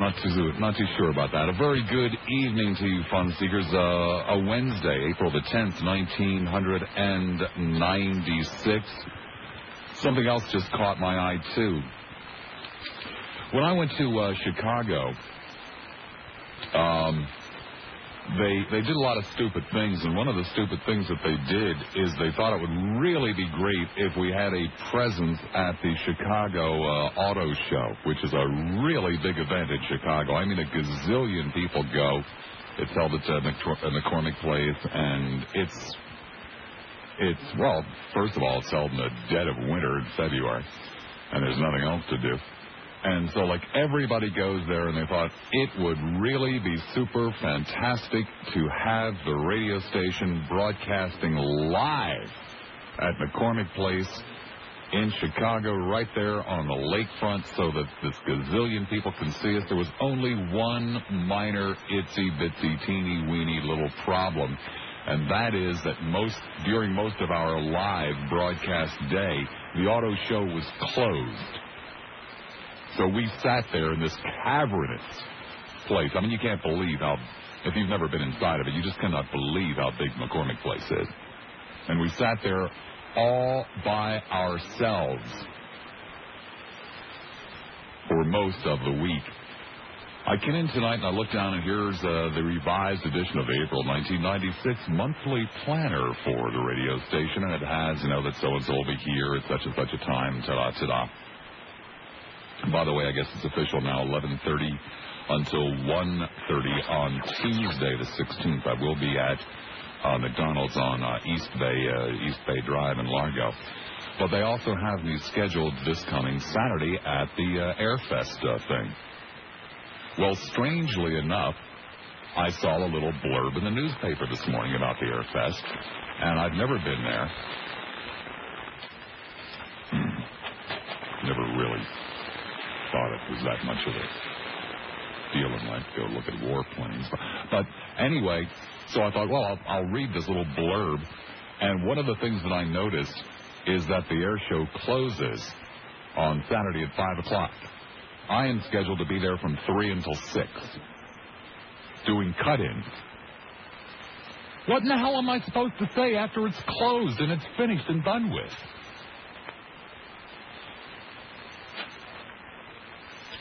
Not too not too sure about that. A very good evening to you, fun seekers. Uh, a Wednesday, April the tenth, nineteen hundred and ninety-six. Something else just caught my eye too. When I went to uh, Chicago, um, they they did a lot of stupid things, and one of the stupid things that they did is they thought it would really be great if we had a presence at the Chicago uh, Auto Show, which is a really big event in Chicago. I mean, a gazillion people go. It's held at uh, uh, McCormick Place, and it's it's well, first of all, it's held in the dead of winter in February, and there's nothing else to do. And so, like, everybody goes there, and they thought it would really be super fantastic to have the radio station broadcasting live at McCormick Place in Chicago, right there on the lakefront, so that this gazillion people can see us. There was only one minor, itsy bitsy, teeny weeny little problem, and that is that most during most of our live broadcast day, the auto show was closed. So we sat there in this cavernous place. I mean, you can't believe how, if you've never been inside of it, you just cannot believe how big McCormick Place is. And we sat there all by ourselves for most of the week. I came in tonight and I looked down and here's uh, the revised edition of April 1996 monthly planner for the radio station, and it has, you know, that so and so will be here at such and such a time, ta-da, ta-da. By the way, I guess it's official now, 11:30 until 1:30 on Tuesday, the 16th. I will be at uh, McDonald's on uh, East Bay uh, East Bay Drive in Largo. But they also have me scheduled this coming Saturday at the uh, Airfest uh, thing. Well, strangely enough, I saw a little blurb in the newspaper this morning about the Airfest, and I've never been there. Hmm. Never really thought it was that much of a deal and I'd go look at warplanes. But anyway, so I thought, well, I'll, I'll read this little blurb. And one of the things that I noticed is that the air show closes on Saturday at 5 o'clock. I am scheduled to be there from 3 until 6 doing cut-ins. What in the hell am I supposed to say after it's closed and it's finished and done with?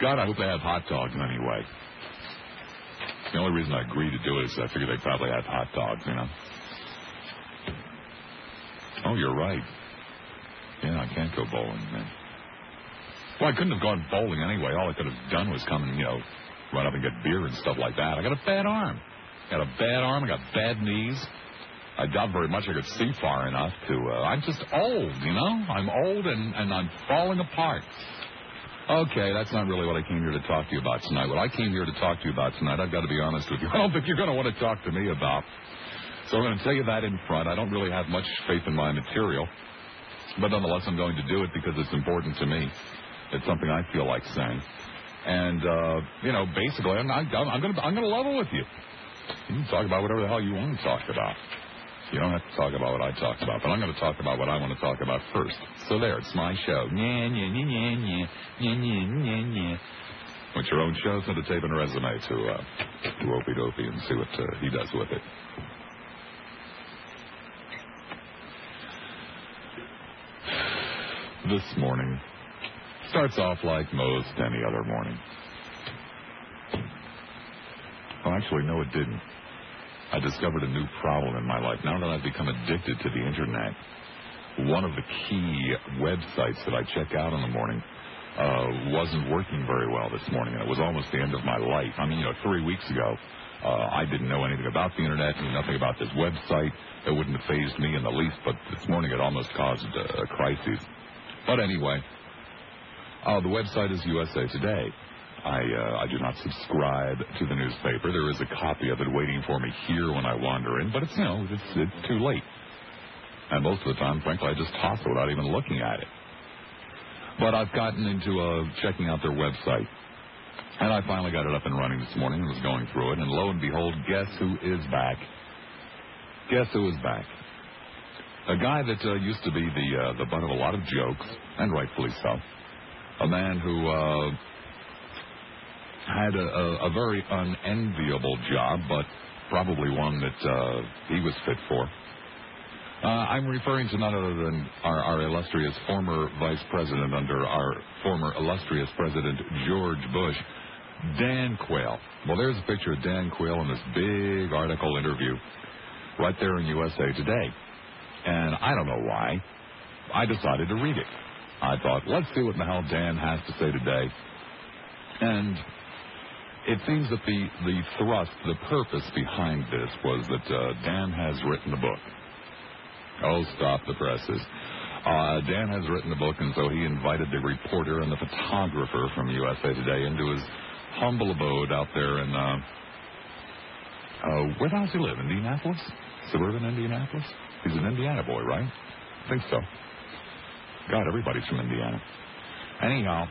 God, I hope they have hot dogs anyway. The only reason I agreed to do it is I figured they probably have hot dogs, you know. Oh, you're right. Yeah, I can't go bowling, man. Well, I couldn't have gone bowling anyway. All I could have done was come and, you know, run up and get beer and stuff like that. I got a bad arm. I got a bad arm. I got bad knees. I doubt very much I could see far enough to. Uh, I'm just old, you know. I'm old and and I'm falling apart. Okay, that's not really what I came here to talk to you about tonight. What I came here to talk to you about tonight, I've got to be honest with you. I don't think you're going to want to talk to me about. So I'm going to tell you that in front. I don't really have much faith in my material. But nonetheless, I'm going to do it because it's important to me. It's something I feel like saying. And, uh, you know, basically, I'm, I'm, I'm going to I'm going to level with you. You can talk about whatever the hell you want to talk about. You don't have to talk about what I talked about, but I'm going to talk about what I want to talk about first. So there, it's my show. Nya, nya, nya, nya, nya, nya, nya, nya. Want your own show? Send a tape and a resume to, uh, to Opie Dopey and see what uh, he does with it. This morning starts off like most any other morning. Oh, actually, no, it didn't. I discovered a new problem in my life. Now that I've become addicted to the internet, one of the key websites that I check out in the morning uh, wasn't working very well this morning, and it was almost the end of my life. I mean, you know, three weeks ago, uh, I didn't know anything about the internet, knew nothing about this website. It wouldn't have fazed me in the least, but this morning it almost caused a, a crisis. But anyway, uh, the website is USA Today. I uh, I do not subscribe to the newspaper. There is a copy of it waiting for me here when I wander in, but it's you know it's it's too late. And most of the time, frankly, I just toss it without even looking at it. But I've gotten into uh, checking out their website, and I finally got it up and running this morning and was going through it, and lo and behold, guess who is back? Guess who is back? A guy that uh, used to be the uh, the butt of a lot of jokes, and rightfully so. A man who uh, had a, a, a very unenviable job, but probably one that uh, he was fit for. Uh, I'm referring to none other than our, our, illustrious former vice president under our former illustrious president George Bush, Dan Quayle. Well, there's a picture of Dan Quayle in this big article interview right there in USA Today. And I don't know why. I decided to read it. I thought, let's see what the hell Dan has to say today. And it seems that the, the thrust, the purpose behind this was that uh, Dan has written a book. Oh, stop the presses. Uh, Dan has written a book, and so he invited the reporter and the photographer from USA Today into his humble abode out there in, uh, uh, where does he live? Indianapolis? Suburban Indianapolis? He's an Indiana boy, right? I think so. God, everybody's from Indiana. Anyhow,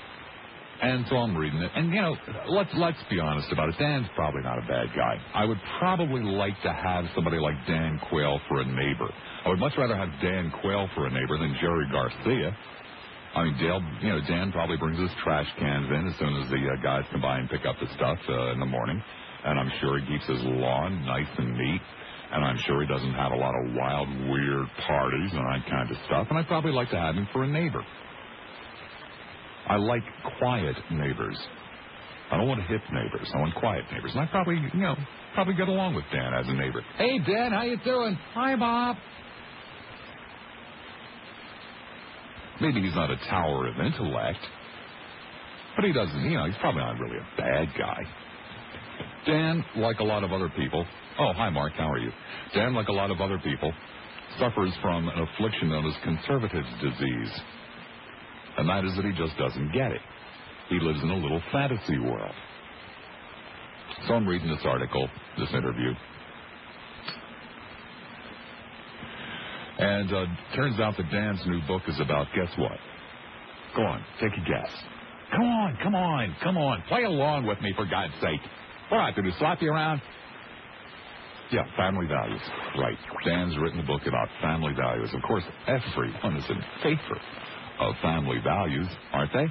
and so I'm reading it, and you know, let's let's be honest about it. Dan's probably not a bad guy. I would probably like to have somebody like Dan Quayle for a neighbor. I would much rather have Dan Quayle for a neighbor than Jerry Garcia. I mean, Dale, you know, Dan probably brings his trash cans in as soon as the uh, guys come by and pick up the stuff uh, in the morning, and I'm sure he keeps his lawn nice and neat. And I'm sure he doesn't have a lot of wild, weird parties and that kind of stuff. And I'd probably like to have him for a neighbor. I like quiet neighbors. I don't want hip neighbors. I want quiet neighbors. And I probably, you know, probably get along with Dan as a neighbor. Hey, Dan, how you doing? Hi, Bob. Maybe he's not a tower of intellect, but he doesn't, you know, he's probably not really a bad guy. Dan, like a lot of other people, oh, hi, Mark, how are you? Dan, like a lot of other people, suffers from an affliction known as conservative disease and that is that he just doesn't get it. He lives in a little fantasy world. So I'm reading this article, this interview. And uh, turns out that Dan's new book is about, guess what? Go on, take a guess. Come on, come on, come on. Play along with me, for God's sake. What do I to slap you around? Yeah, family values. Right. Dan's written a book about family values. Of course, everyone is in favor of family values, aren't they?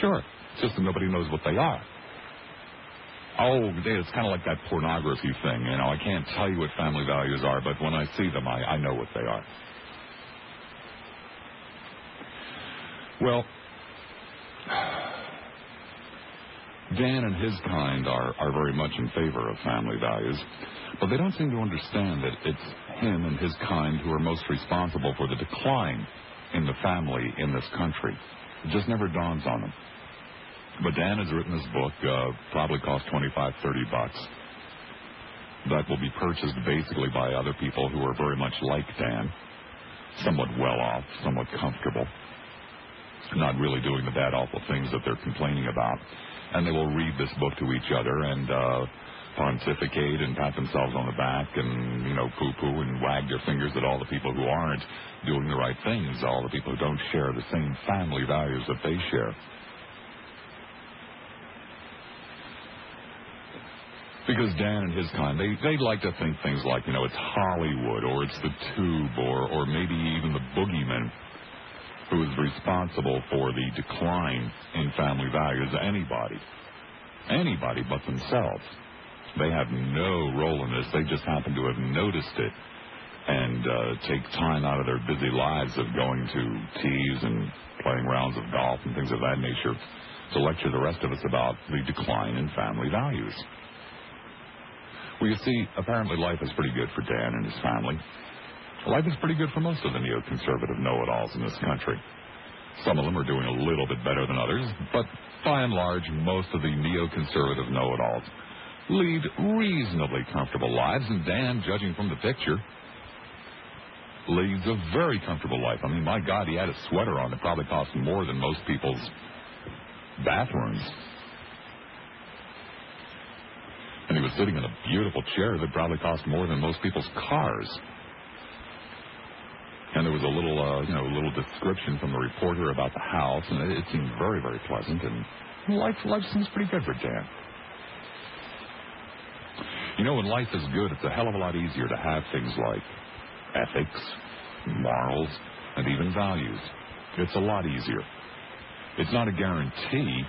Sure. It's just that nobody knows what they are. Oh, it's kind of like that pornography thing. You know, I can't tell you what family values are, but when I see them, I, I know what they are. Well, Dan and his kind are, are very much in favor of family values, but they don't seem to understand that it's him and his kind who are most responsible for the decline in the family in this country. It just never dawns on them. But Dan has written this book, uh, probably cost 25, 30 bucks. That will be purchased basically by other people who are very much like Dan, somewhat well off, somewhat comfortable, not really doing the bad, awful things that they're complaining about. And they will read this book to each other and uh, pontificate and pat themselves on the back and, you know, poo-poo and wag their fingers at all the people who aren't doing the right things, all the people who don't share the same family values that they share. Because Dan and his kind, they, they like to think things like, you know, it's Hollywood or it's the tube or, or maybe even the boogeyman who is responsible for the decline in family values. Anybody. Anybody but themselves. They have no role in this. They just happen to have noticed it and uh, take time out of their busy lives of going to teas and playing rounds of golf and things of that nature to lecture the rest of us about the decline in family values. Well, you see, apparently life is pretty good for Dan and his family. Life is pretty good for most of the neoconservative know-it-alls in this country. Some of them are doing a little bit better than others, but by and large, most of the neoconservative know-it-alls lead reasonably comfortable lives, and Dan, judging from the picture, leads a very comfortable life. I mean, my God, he had a sweater on that probably cost more than most people's bathrooms. And he was sitting in a beautiful chair that probably cost more than most people's cars. And there was a little, uh, you know, a little description from the reporter about the house, and it, it seemed very, very pleasant. And life, life seems pretty good for Dan. You know, when life is good, it's a hell of a lot easier to have things like ethics, morals, and even values. It's a lot easier. It's not a guarantee,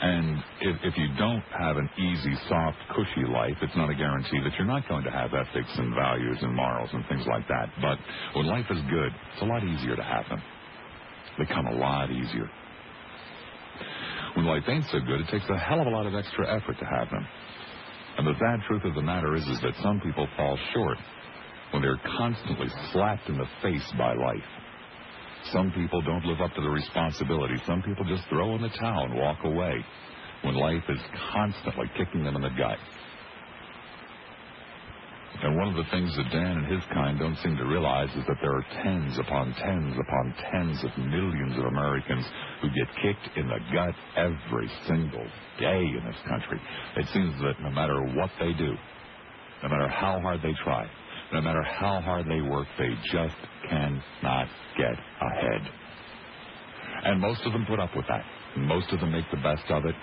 And if, if you don't have an easy, soft, cushy life, it's not a guarantee that you're not going to have ethics and values and morals and things like that. But when life is good, it's a lot easier to have them. They come a lot easier. When life ain't so good, it takes a hell of a lot of extra effort to have them. And the sad truth of the matter is, is that some people fall short when they're constantly slapped in the face by life. Some people don't live up to the responsibility. Some people just throw in the towel and walk away when life is constantly kicking them in the gut. And one of the things that Dan and his kind don't seem to realize is that there are tens upon tens upon tens of millions of Americans who get kicked in the gut every single day in this country. It seems that no matter what they do, no matter how hard they try, no matter how hard they work, they just cannot get ahead. And most of them put up with that. Most of them make the best of it.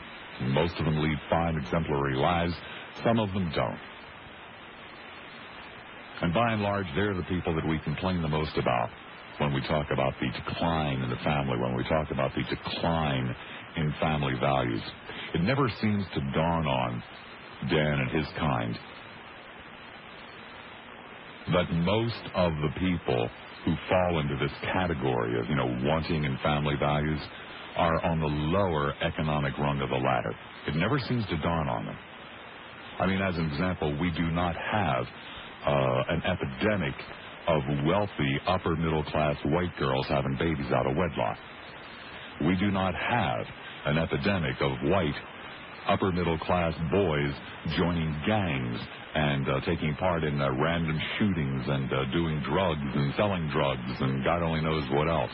Most of them lead fine, exemplary lives. Some of them don't. And by and large, they're the people that we complain the most about when we talk about the decline in the family, when we talk about the decline in family values. It never seems to dawn on Dan and his kind that most of the people who fall into this category of, you know, wanting in family values are on the lower economic rung of the ladder. It never seems to dawn on them. I mean, as an example, we do not have uh, an epidemic of wealthy upper middle class white girls having babies out of wedlock. We do not have an epidemic of white upper middle class boys joining gangs and uh, taking part in uh, random shootings and uh, doing drugs and selling drugs and God only knows what else.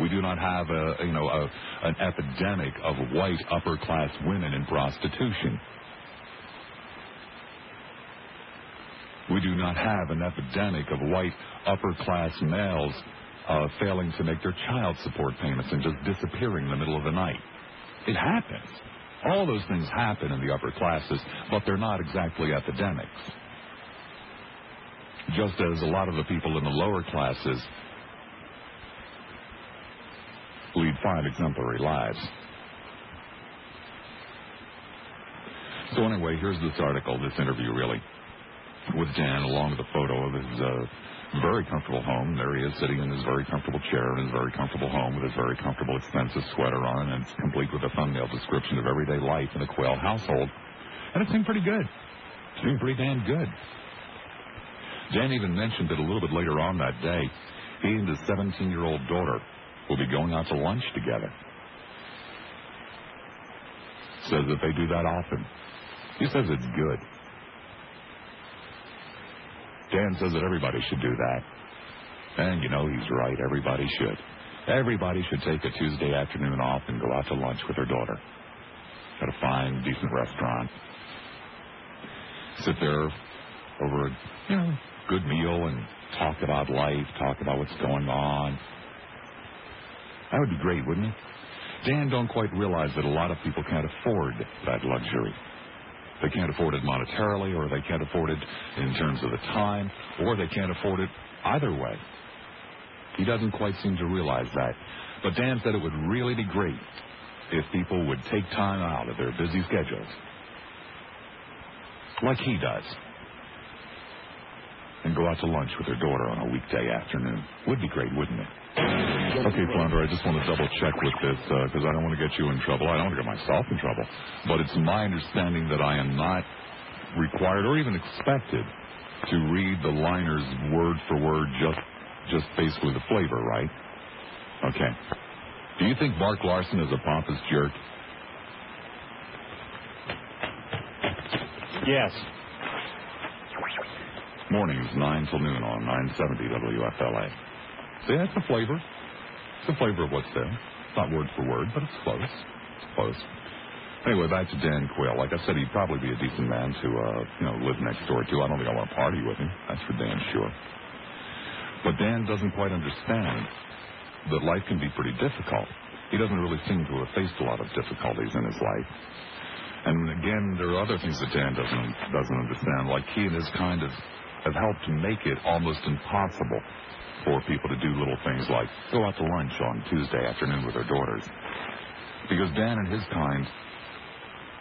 We do not have a you know a, an epidemic of white upper class women in prostitution. We do not have an epidemic of white upper class males uh, failing to make their child support payments and just disappearing in the middle of the night. It happens. All those things happen in the upper classes, but they're not exactly epidemics. Just as a lot of the people in the lower classes lead fine, exemplary lives. So anyway, here's this article, this interview really, with Dan, along with a photo of his uh, very comfortable home. There he is sitting in his very comfortable chair in his very comfortable home with his very comfortable expensive sweater on, and it's complete with a thumbnail description of everyday life in the Quayle household. And it seemed pretty good. It seemed pretty damn good. Dan even mentioned that a little bit later on that day, he and his 17-year-old daughter will be going out to lunch together. Says that they do that often. He says it's good. Dan says that everybody should do that. And you know, he's right. Everybody should. Everybody should take a Tuesday afternoon off and go out to lunch with their daughter at a fine, decent restaurant. Sit there over a you know good meal and talk about life, talk about what's going on. That would be great, wouldn't it? Dan don't quite realize that a lot of people can't afford that luxury. They can't afford it monetarily, or they can't afford it in terms of the time, or they can't afford it either way. He doesn't quite seem to realize that. But Dan said it would really be great if people would take time out of their busy schedules, like he does, and go out to lunch with their daughter on a weekday afternoon. Would be great, wouldn't it? Okay, Flounder, I just want to double check with this because uh, I don't want to get you in trouble. I don't want to get myself in trouble. But it's my understanding that I am not required or even expected to read the liners word for word, just just basically the flavor, right? Okay. Do you think Mark Larson is a pompous jerk? Yes. Mornings, 9 till noon on 970 WFLA. See, that's the flavor. It's the flavor of what's there. It's not word for word, but it's close. It's close. Anyway, back to Dan Quayle. Like I said, he'd probably be a decent man to, uh, you know, live next door to. I don't think I want to party with him. That's for damn sure. But Dan doesn't quite understand that life can be pretty difficult. He doesn't really seem to have faced a lot of difficulties in his life. And again, there are other things that Dan doesn't doesn't understand. Like he and his kind of have helped make it almost impossible for people to do little things like go out to lunch on Tuesday afternoon with their daughters. Because Dan and his kind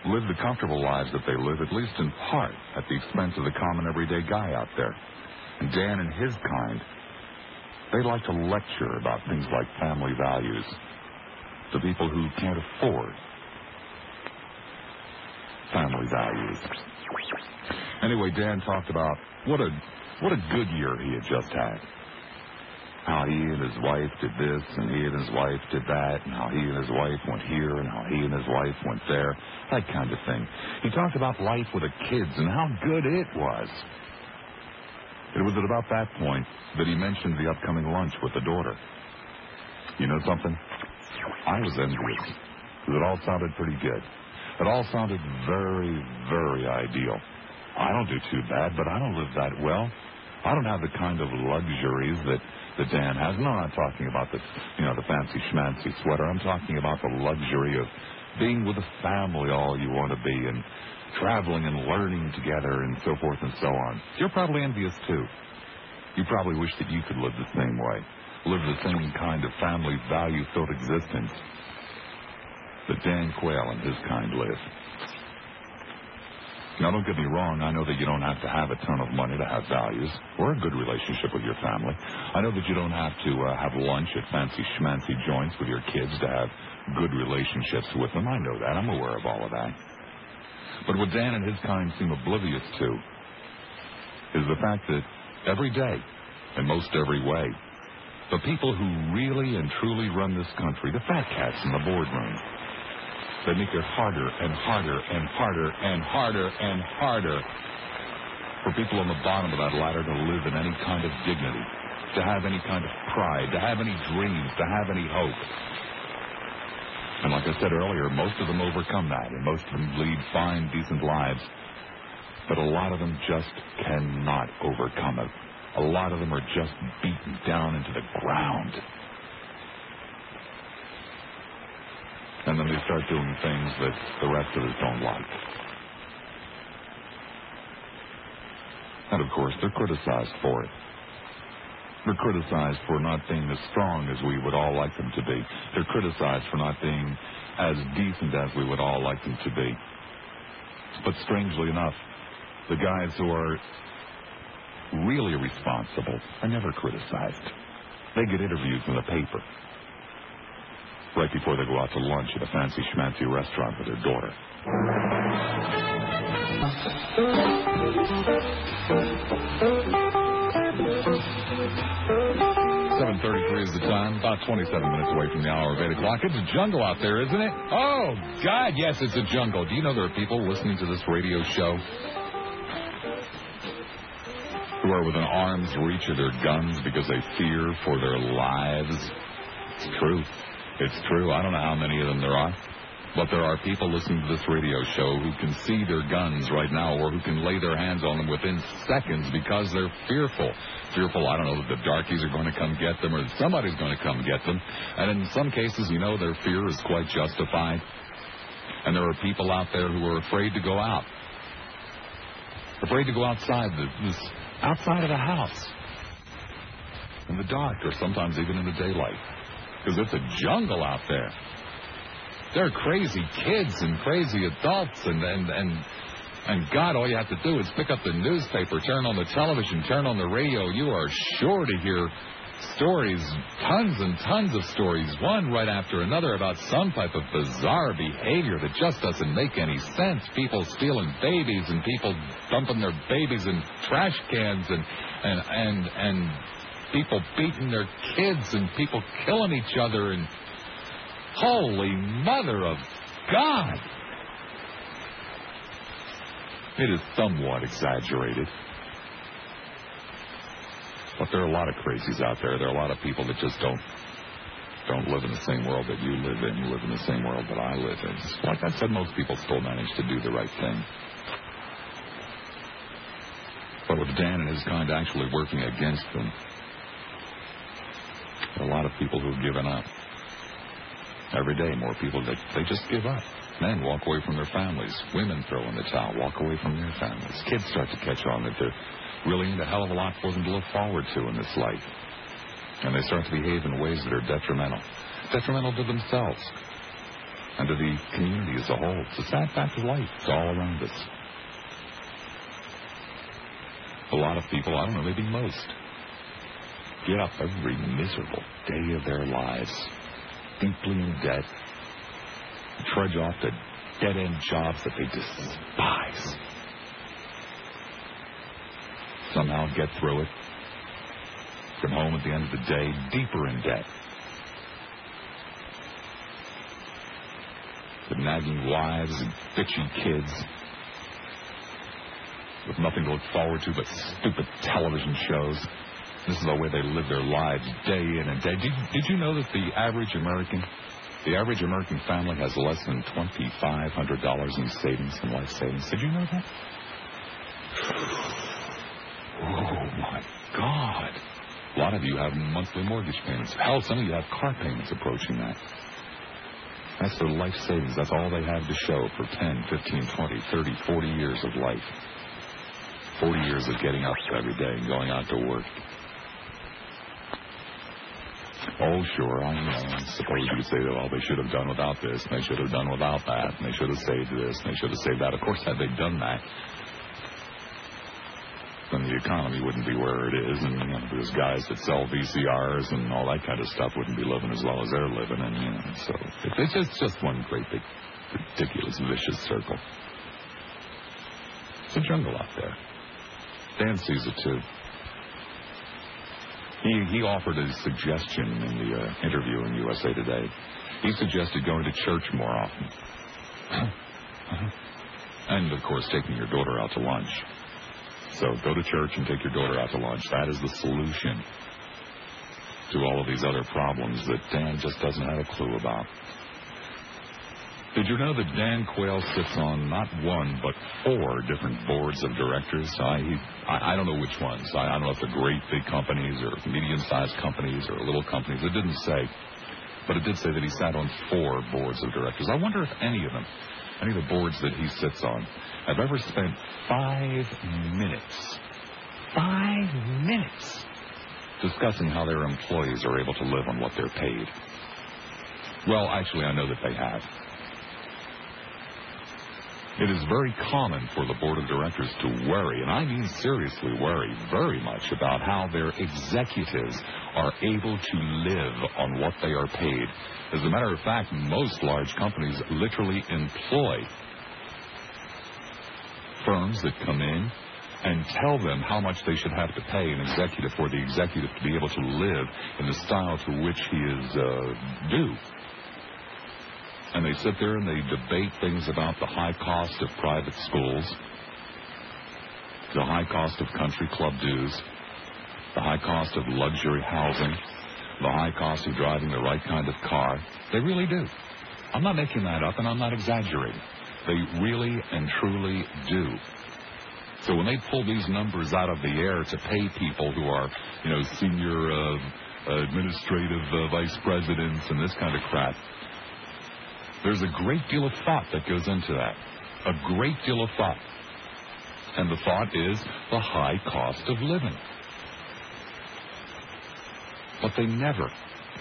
live the comfortable lives that they live, at least in part, at the expense of the common everyday guy out there. And Dan and his kind, they like to lecture about things like family values to people who can't afford family values. Anyway, Dan talked about what a what a good year he had just had. How he and his wife did this, and he and his wife did that, and how he and his wife went here, and how he and his wife went there, that kind of thing. He talked about life with the kids and how good it was. It was at about that point that he mentioned the upcoming lunch with the daughter. You know something? I was envious. It all sounded pretty good. It all sounded very, very ideal. I don't do too bad, but I don't live that well. I don't have the kind of luxuries that, that Dan has. No, I'm talking about the, you know, the fancy schmancy sweater. I'm talking about the luxury of being with a family all you want to be and traveling and learning together and so forth and so on. You're probably envious too. You probably wish that you could live the same way, live the same kind of family value-filled existence that Dan Quayle and his kind live. Now, don't get me wrong. I know that you don't have to have a ton of money to have values or a good relationship with your family. I know that you don't have to uh, have lunch at fancy schmancy joints with your kids to have good relationships with them. I know that. I'm aware of all of that. But what Dan and his kind seem oblivious to is the fact that every day, in most every way, the people who really and truly run this country, the fat cats in the boardroom, they make it harder and harder and harder and harder and harder for people on the bottom of that ladder to live in any kind of dignity, to have any kind of pride, to have any dreams, to have any hope. And like I said earlier, most of them overcome that, and most of them lead fine, decent lives. But a lot of them just cannot overcome it. A lot of them are just beaten down into the ground. And then they start doing things that the rest of us don't like. And of course, they're criticized for it. They're criticized for not being as strong as we would all like them to be. They're criticized for not being as decent as we would all like them to be. But strangely enough, the guys who are really responsible are never criticized. They get interviews in the paper right before they go out to lunch at a fancy schmancy restaurant with their daughter. Seven thirty-three is the time. About twenty-seven minutes away from the hour of eight o'clock. It's a jungle out there, isn't it? Oh God, yes, it's a jungle. Do you know there are people listening to this radio show who are within arm's reach of their guns because they fear for their lives? It's true. It's true. I don't know how many of them there are. But there are people listening to this radio show who can see their guns right now or who can lay their hands on them within seconds because they're fearful. Fearful, I don't know, that the darkies are going to come get them or that somebody's going to come get them. And in some cases, you know, their fear is quite justified. And there are people out there who are afraid to go out. Afraid to go outside, this, outside of the house. In the dark or sometimes even in the daylight because it's a jungle out there. There are crazy kids and crazy adults, and and and and God, all you have to do is pick up the newspaper, turn on the television, turn on the radio. You are sure to hear stories, tons and tons of stories, one right after another about some type of bizarre behavior that just doesn't make any sense. People stealing babies and people dumping their babies in trash cans and and and and people beating their kids and people killing each other and holy mother of God. It is somewhat exaggerated. But there are a lot of crazies out there. There are a lot of people that just don't don't live in the same world that you live in. You live in the same world that I live in. Like I said, most people still manage to do the right thing. But with Dan and his kind actually working against them, a lot of people who've given up. Every day, more people that they just give up. Men walk away from their families. Women throw in the towel, walk away from their families. Kids start to catch on that there really ain't a hell of a lot for them to look forward to in this life. And they start to behave in ways that are detrimental. Detrimental to themselves. and to the community as a whole. It's a sad fact of life. It's all around us. A lot of people, I don't know, maybe most, get up every miserable day of their lives, deeply in debt, trudge off to dead end jobs that they despise. Somehow get through it. Come home at the end of the day, deeper in debt. With nagging wives and bitchy kids. With nothing to look forward to but stupid television shows. This is the way they live their lives day in and day. Did, did you know that the average American, the average American family has less than $2,500 in savings and life savings? Did you know that? Oh my God. A lot of you have monthly mortgage payments. Hell, some of you have car payments approaching that. That's their life savings. That's all they have to show for 10, 15, 20, 30, 40 years of life. 40 years of getting up every day and going out to work. Oh, sure, I know. I suppose you could say, well, they should have done without this, and they should have done without that, and they should have saved this, and they should have saved that. Of course, had they done that, then the economy wouldn't be where it is, and you know, those guys that sell VCRs and all that kind of stuff wouldn't be living as well as they're living, and you know, so it's just just one great big ridiculous vicious circle. It's a jungle out there. Dan sees it too. He he offered a suggestion in the uh, interview in USA Today. He suggested going to church more often, and of course taking your daughter out to lunch. So go to church and take your daughter out to lunch. That is the solution to all of these other problems that Dan just doesn't have a clue about. Did you know that Dan Quayle sits on not one but four different boards of directors? I I, I don't know which ones. I, I don't know if they're great big companies or medium-sized companies or little companies. It didn't say, but it did say that he sat on four boards of directors. I wonder if any of them, any of the boards that he sits on, have ever spent five minutes, five minutes, discussing how their employees are able to live on what they're paid. Well, actually, I know that they have. It is very common for the board of directors to worry, and I mean seriously worry very much about how their executives are able to live on what they are paid. As a matter of fact, most large companies literally employ firms that come in and tell them how much they should have to pay an executive for the executive to be able to live in the style to which he is uh, due and they sit there and they debate things about the high cost of private schools, the high cost of country club dues, the high cost of luxury housing, the high cost of driving the right kind of car. They really do. I'm not making that up and I'm not exaggerating. They really and truly do. So when they pull these numbers out of the air to pay people who are, you know, senior uh, administrative uh, vice presidents and this kind of crap, there's a great deal of thought that goes into that. A great deal of thought. And the thought is the high cost of living. But they never,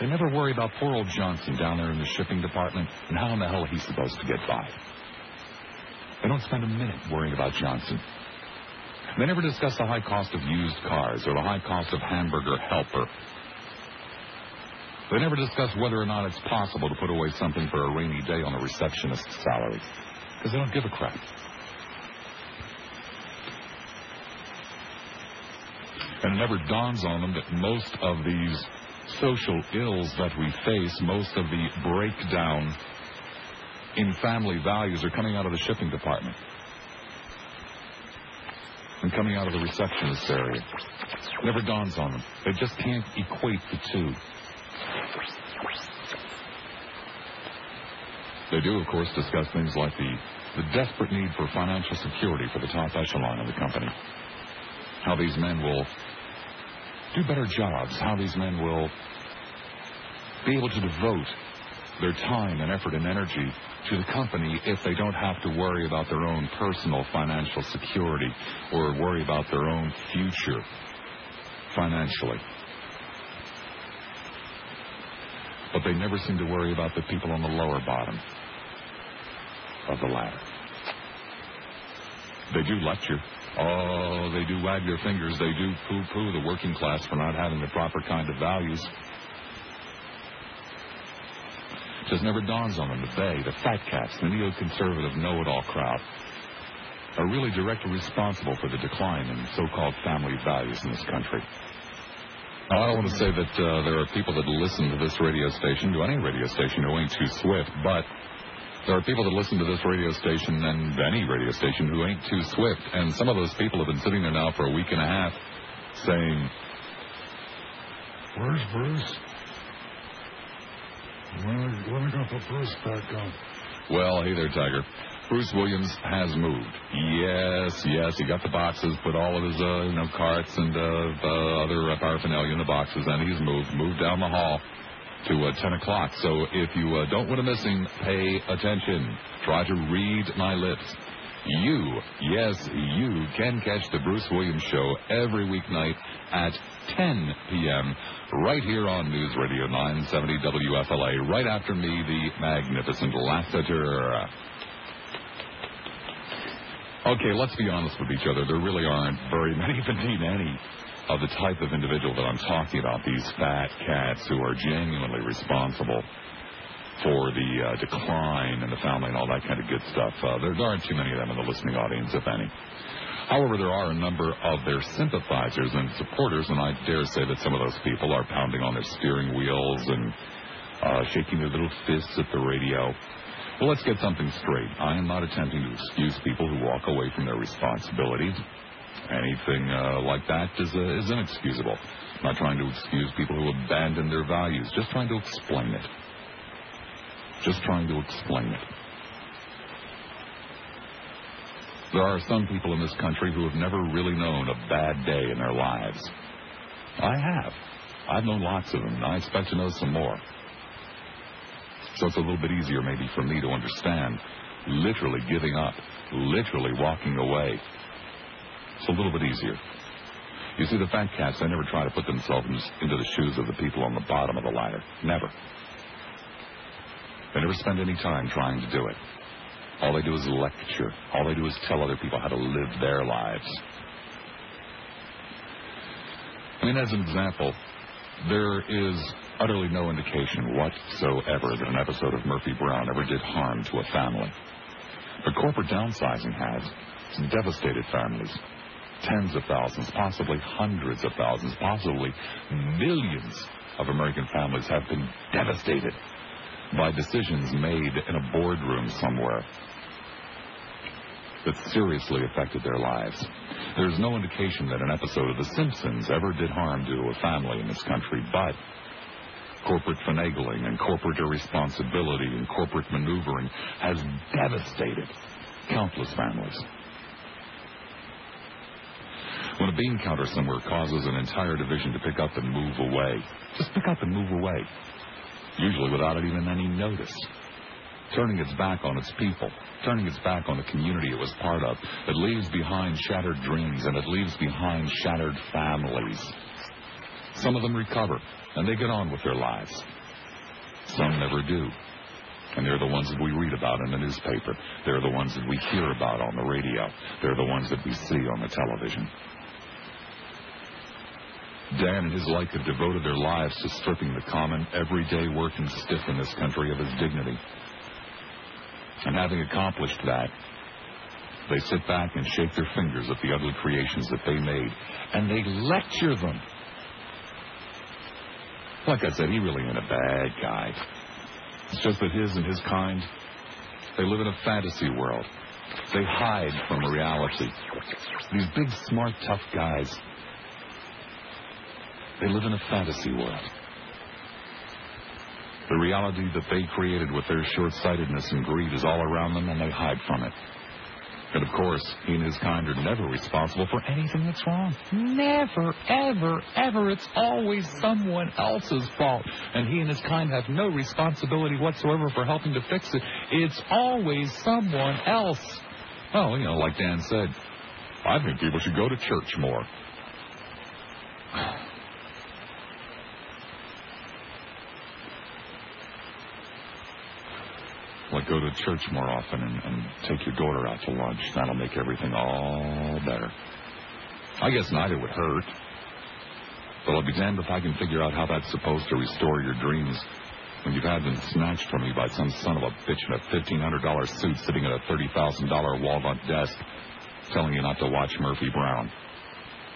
they never worry about poor old Johnson down there in the shipping department and how in the hell he's supposed to get by. They don't spend a minute worrying about Johnson. They never discuss the high cost of used cars or the high cost of hamburger helper they never discuss whether or not it's possible to put away something for a rainy day on a receptionist's salary. Because they don't give a crap. And it never dawns on them that most of these social ills that we face, most of the breakdown in family values are coming out of the shipping department and coming out of the receptionist area. It never dawns on them. They just can't equate the two. They do, of course, discuss things like the, the desperate need for financial security for the top echelon of the company. How these men will do better jobs, how these men will be able to devote their time and effort and energy to the company if they don't have to worry about their own personal financial security or worry about their own future financially. But they never seem to worry about the people on the lower bottom of the ladder. They do lecture. Oh, they do wag their fingers. They do poo-poo the working class for not having the proper kind of values. It just never dawns on them that they, the fat cats, the neoconservative know-it-all crowd, are really directly responsible for the decline in so-called family values in this country. Now, I don't want to say that uh, there are people that listen to this radio station, to any radio station, who ain't too swift, but there are people that listen to this radio station and any radio station who ain't too swift. And some of those people have been sitting there now for a week and a half saying, Where's Bruce? When, are going to put Bruce back on? Well, hey there, Tiger. Bruce Williams has moved. Yes, yes, he got the boxes, put all of his, uh, you know, carts and uh, other paraphernalia in the boxes, and he's moved, moved down the hall to uh, 10 o'clock. So if you uh, don't want to miss him, pay attention. Try to read my lips. You, yes, you can catch the Bruce Williams Show every weeknight at 10 p.m. right here on News Radio 970 WFLA. Right after me, the magnificent Lassiter. Okay, let's be honest with each other. There really aren't very many, if indeed any, of the type of individual that I'm talking about, these fat cats who are genuinely responsible for the uh, decline in the family and all that kind of good stuff. Uh, there aren't too many of them in the listening audience, if any. However, there are a number of their sympathizers and supporters, and I dare say that some of those people are pounding on their steering wheels and uh, shaking their little fists at the radio. Well, let's get something straight. I am not attempting to excuse people who walk away from their responsibilities. Anything uh, like that is, uh, is inexcusable. I'm not trying to excuse people who abandon their values, just trying to explain it. Just trying to explain it. There are some people in this country who have never really known a bad day in their lives. I have. I've known lots of them, and I expect to know some more. So it's a little bit easier maybe for me to understand literally giving up, literally walking away. It's a little bit easier. You see, the fat cats, they never try to put themselves into the shoes of the people on the bottom of the ladder. Never. They never spend any time trying to do it. All they do is lecture. All they do is tell other people how to live their lives. I mean, as an example, there is utterly no indication whatsoever that an episode of Murphy Brown ever did harm to a family. But corporate downsizing has. Devastated families. Tens of thousands, possibly hundreds of thousands, possibly millions of American families have been devastated by decisions made in a boardroom somewhere that seriously affected their lives. There's no indication that an episode of The Simpsons ever did harm to a family in this country, but corporate finagling and corporate irresponsibility and corporate maneuvering has devastated countless families. When a bean counter somewhere causes an entire division to pick up and move away, just pick up and move away, usually without even any notice, turning its back on its people, turning its back on the community it was part of, it leaves behind shattered dreams and it leaves behind shattered families. Some of them recover and they get on with their lives. Some never do. And they're the ones that we read about in the newspaper. They're the ones that we hear about on the radio. They're the ones that we see on the television. Dan and his like have devoted their lives to stripping the common, everyday working stiff in this country of his dignity. And having accomplished that, they sit back and shake their fingers at the ugly creations that they made, and they lecture them. Like I said, he really ain't a bad guy. It's just that his and his kind, they live in a fantasy world. They hide from reality. These big, smart, tough guys, they live in a fantasy world. The reality that they created with their short sightedness and greed is all around them, and they hide from it. And of course, he and his kind are never responsible for anything that's wrong. Never, ever, ever. It's always someone else's fault. And he and his kind have no responsibility whatsoever for helping to fix it. It's always someone else. Oh, you know, like Dan said, I think people should go to church more. Like go to church more often and, and take your daughter out to lunch. That'll make everything all better. I guess neither would hurt. But I'll be damned if I can figure out how that's supposed to restore your dreams when you've had them snatched from you by some son of a bitch in a $1,500 suit sitting at a $30,000 walnut desk telling you not to watch Murphy Brown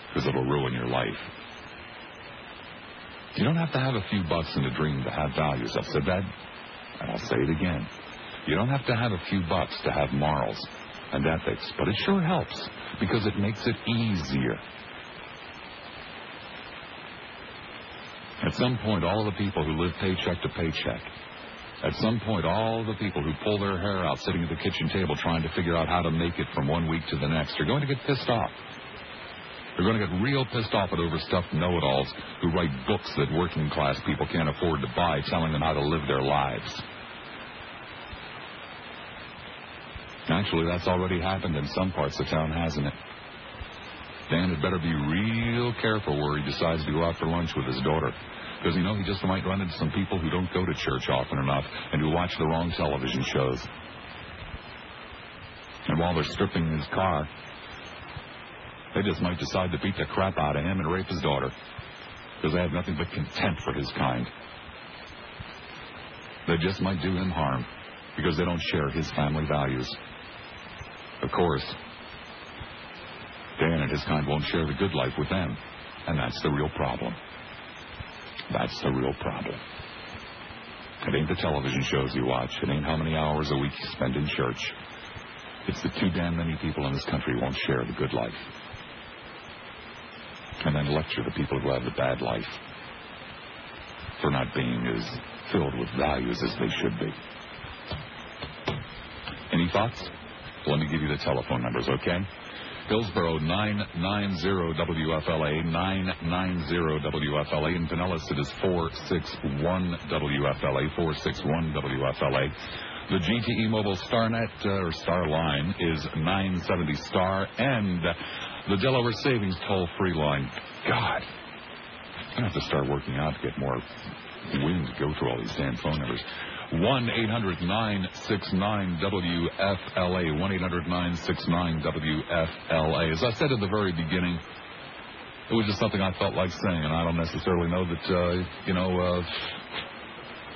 because it'll ruin your life. You don't have to have a few bucks in a dream to have values. I've said that, and I'll say it again. You don't have to have a few bucks to have morals and ethics, but it sure helps because it makes it easier. At some point, all the people who live paycheck to paycheck, at some point, all the people who pull their hair out sitting at the kitchen table trying to figure out how to make it from one week to the next are going to get pissed off. They're going to get real pissed off at overstuffed know-it-alls who write books that working class people can't afford to buy, telling them how to live their lives. Actually, that's already happened in some parts of town, hasn't it? Dan had better be real careful where he decides to go out for lunch with his daughter. Because, you know, he just might run into some people who don't go to church often enough and who watch the wrong television shows. And while they're stripping his car, they just might decide to beat the crap out of him and rape his daughter. Because they have nothing but contempt for his kind. They just might do him harm because they don't share his family values. Of course, Dan and his kind won't share the good life with them. And that's the real problem. That's the real problem. It ain't the television shows you watch. It ain't how many hours a week you spend in church. It's the too damn many people in this country won't share the good life. And then lecture the people who have the bad life for not being as filled with values as they should be. Any thoughts? Let me give you the telephone numbers, okay? Hillsborough 990-WFLA, 990-WFLA. In Pinellas, it is 461-WFLA, 461-WFLA. The GTE Mobile StarNet, uh, or Starline, is 970 Star, and the Delaware Savings toll-free line. God, to have to start working out to get more wind to go through all these damn phone numbers. 1 800 969 WFLA. 1 800 969 WFLA. As I said at the very beginning, it was just something I felt like saying, and I don't necessarily know that, uh, you know, uh,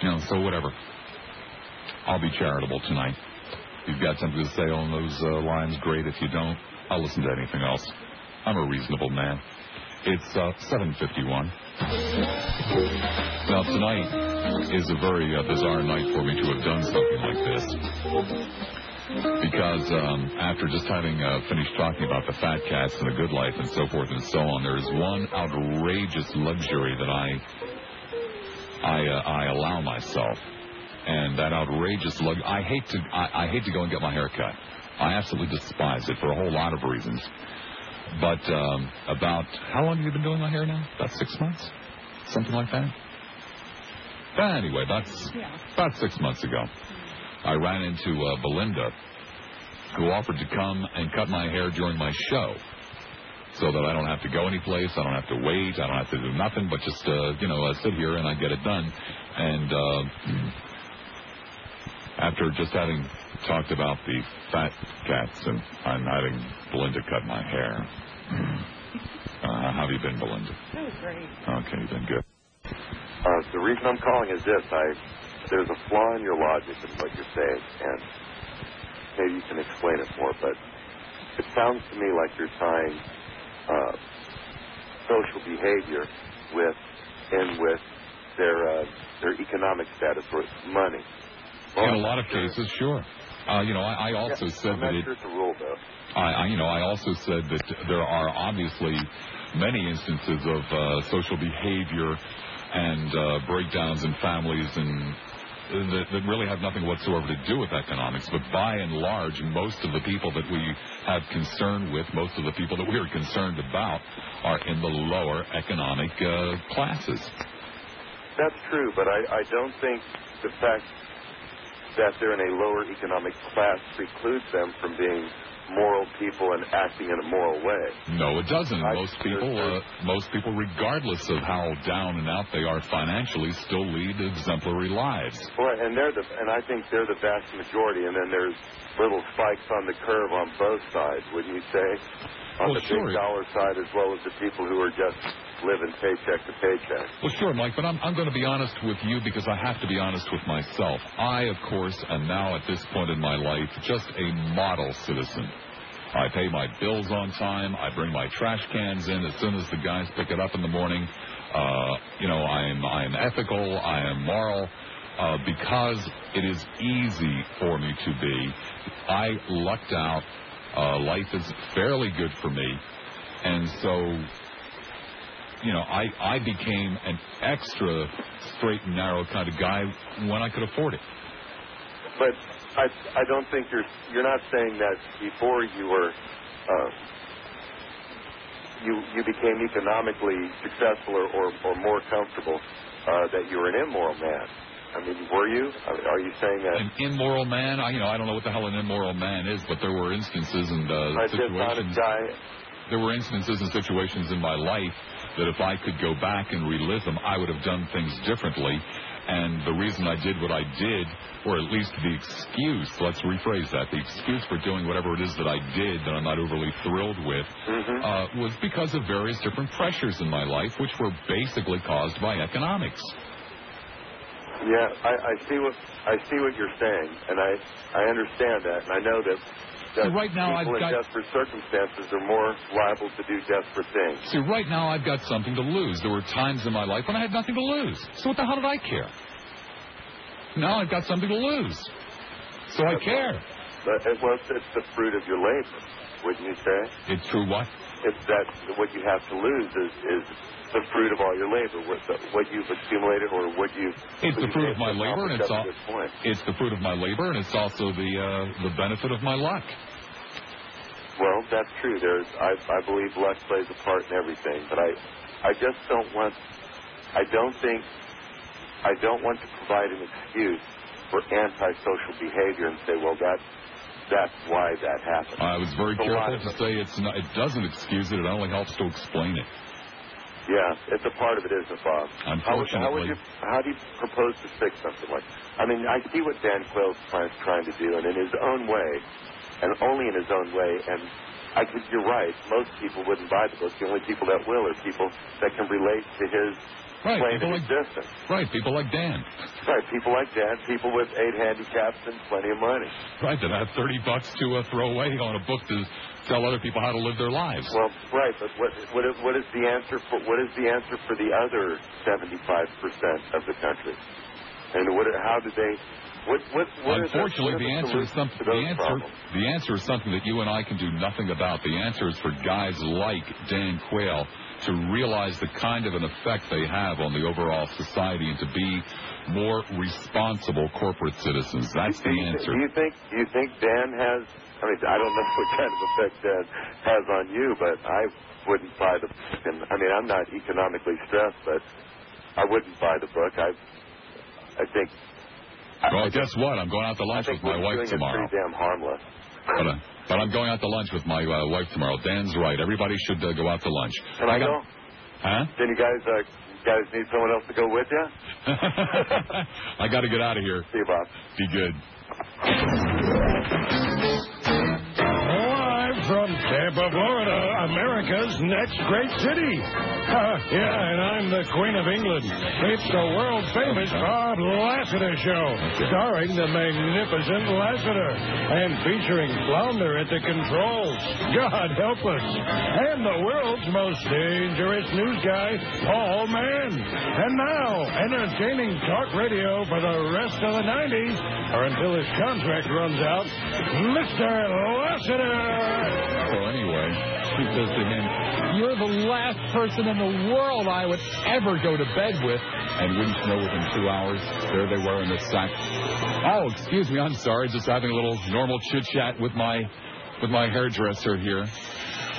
you know, so whatever. I'll be charitable tonight. If you've got something to say on those uh, lines, great. If you don't, I'll listen to anything else. I'm a reasonable man. It's uh, 751. Now, tonight is a very uh, bizarre night for me to have done something like this. Because um, after just having uh, finished talking about the fat cats and the good life and so forth and so on, there is one outrageous luxury that I I, uh, I allow myself, and that outrageous lug. I hate to I, I hate to go and get my hair cut. I absolutely despise it for a whole lot of reasons. But um, about how long have you been doing my hair now? About six months, something like that. But anyway, that's Yeah. about six months ago. I ran into uh, Belinda, who offered to come and cut my hair during my show, so that I don't have to go anyplace, I don't have to wait, I don't have to do nothing, but just uh, you know uh, sit here and I get it done. And uh, after just having talked about the fat cats and I'm having Belinda cut my hair. Uh, how have you been, Belinda? That was great. Okay, you've been good. Uh, the reason I'm calling is this: I there's a flaw in your logic in what you're saying, and maybe you can explain it more. But it sounds to me like you're tying uh, social behavior with in with their uh, their economic status or money. In a lot of cases, sure. Uh, you know, I, I also Yeah, said I'm that not it, sure it's a rule though. I, I, you know, I also said that there are obviously many instances of uh, social behavior and uh, breakdowns in families and that, that really have nothing whatsoever to do with economics. But by and large, most of the people that we have concern with, most of the people that we are concerned about, are in the lower economic uh, classes. That's true, but I, I don't think the fact that they're in a lower economic class precludes them from being moral people and acting in a moral way. No, it doesn't. I- Most people, uh, most people, regardless of how down and out they are financially, still lead exemplary lives. Well, and they're the, and I think they're the vast majority. And then there's little spikes on the curve on both sides, wouldn't you say? On Well, the sure. big dollar side as well as the people who are just living paycheck to paycheck. Well, sure, Mike, but I'm, I'm going to be honest with you because I have to be honest with myself. I, of course, am now at this point in my life just a model citizen. I pay my bills on time. I bring my trash cans in as soon as the guys pick it up in the morning. Uh, you know, I'm I'm ethical. I am moral. Uh, because it is easy for me to be. I lucked out. Uh, life is fairly good for me, and so you know, I, I became an extra straight and narrow kind of guy when I could afford it. But I I don't think you're you're not saying that before you were uh, you you became economically successful or or, or more comfortable uh, that you were an immoral man. I mean, were you? Are are you saying that? An immoral man, I, you know, I don't know what the hell an immoral man is, but there were instances and uh, I situations. There were instances and situations in my life that if I could go back and relive them, I would have done things differently. And the reason I did what I did, or at least the excuse, let's rephrase that, the excuse for doing whatever it is that I did that I'm not overly thrilled with, Mhm. uh, was because of various different pressures in my life, which were basically caused by economics. Yeah, I, I see what I see what you're saying, and I I understand that, and I know that. See, right now people I've in got- desperate circumstances are more liable to do desperate things. See, right now I've got something to lose. There were times in my life when I had nothing to lose. So what the hell did I care? Now I've got something to lose. So I care. But it, well, it's the fruit of your labor, wouldn't you say? It's true what? It's that what you have to lose is is the fruit of all your labor, what, the, what you've accumulated or what you. It's what the fruit of my labor, and it's all it's the fruit of my labor, and it's also the uh, the benefit of my luck. Well, that's true. There's, I, I believe luck plays a part in everything, but I, I just don't want, I don't think, I don't want to provide an excuse for antisocial behavior and say, well, that, that's why that happened. I was very lot careful to it. say it's not. It doesn't excuse it. It only helps to explain it. Yeah, it's a part of it, isn't it, Bob? How would, how would you, how do you propose to fix something like? I mean, I see what Dan Quayle's trying, trying to do, and in his own way, and only in his own way. And I could, you're right. Most people wouldn't buy the book. The only people that will are people that can relate to his Right, people of like existence. right, people like Dan. Right, people like Dan, people with eight handicaps and plenty of money. Right, that have thirty bucks to uh, throw away on a book to tell other people how to live their lives. Well, right, but what what is, what is the answer for what is the answer for the other 75 percent of the country? And what how do they? What what what the- Unfortunately, the are answer is something. The answer, problems? the answer is something that you and I can do nothing about. The answer is for guys like Dan Quayle to realize the kind of an effect they have on the overall society and to be more responsible corporate citizens. That's the answer. Do you think do you think Dan has? I mean, I don't know what kind of effect Dan has on you, but I wouldn't buy the book. And I mean, I'm not economically stressed, but I wouldn't buy the book. I I think. I- Well, I guess what? I'm going out to lunch with my wife tomorrow. pretty damn harmless. But, uh, but I'm going out to lunch with my uh, wife tomorrow. Dan's right. Everybody should uh, go out to lunch. Can I got- go? Huh? Can you guys uh, you guys need someone else to go with you? I got to get out of here. See you, Bob. Be good. Live from Tampa, Florida, America's next great city. Uh, yeah, and I'm the Queen of England. It's the world famous Bob Lassiter Show, starring the magnificent Lassiter and featuring Flounder at the controls. God help us. And the world's most dangerous news guy, Paul Mann. And now, entertaining talk radio for the rest of the 90s, or until his contract runs out, Mr. Lassiter. So anyway, she says to him, You're the last person in the world I would ever go to bed with. and wouldn't you know, within two hours, there they were in the sack. Oh, excuse me, I'm sorry, just having a little normal chit chat with my with my hairdresser here.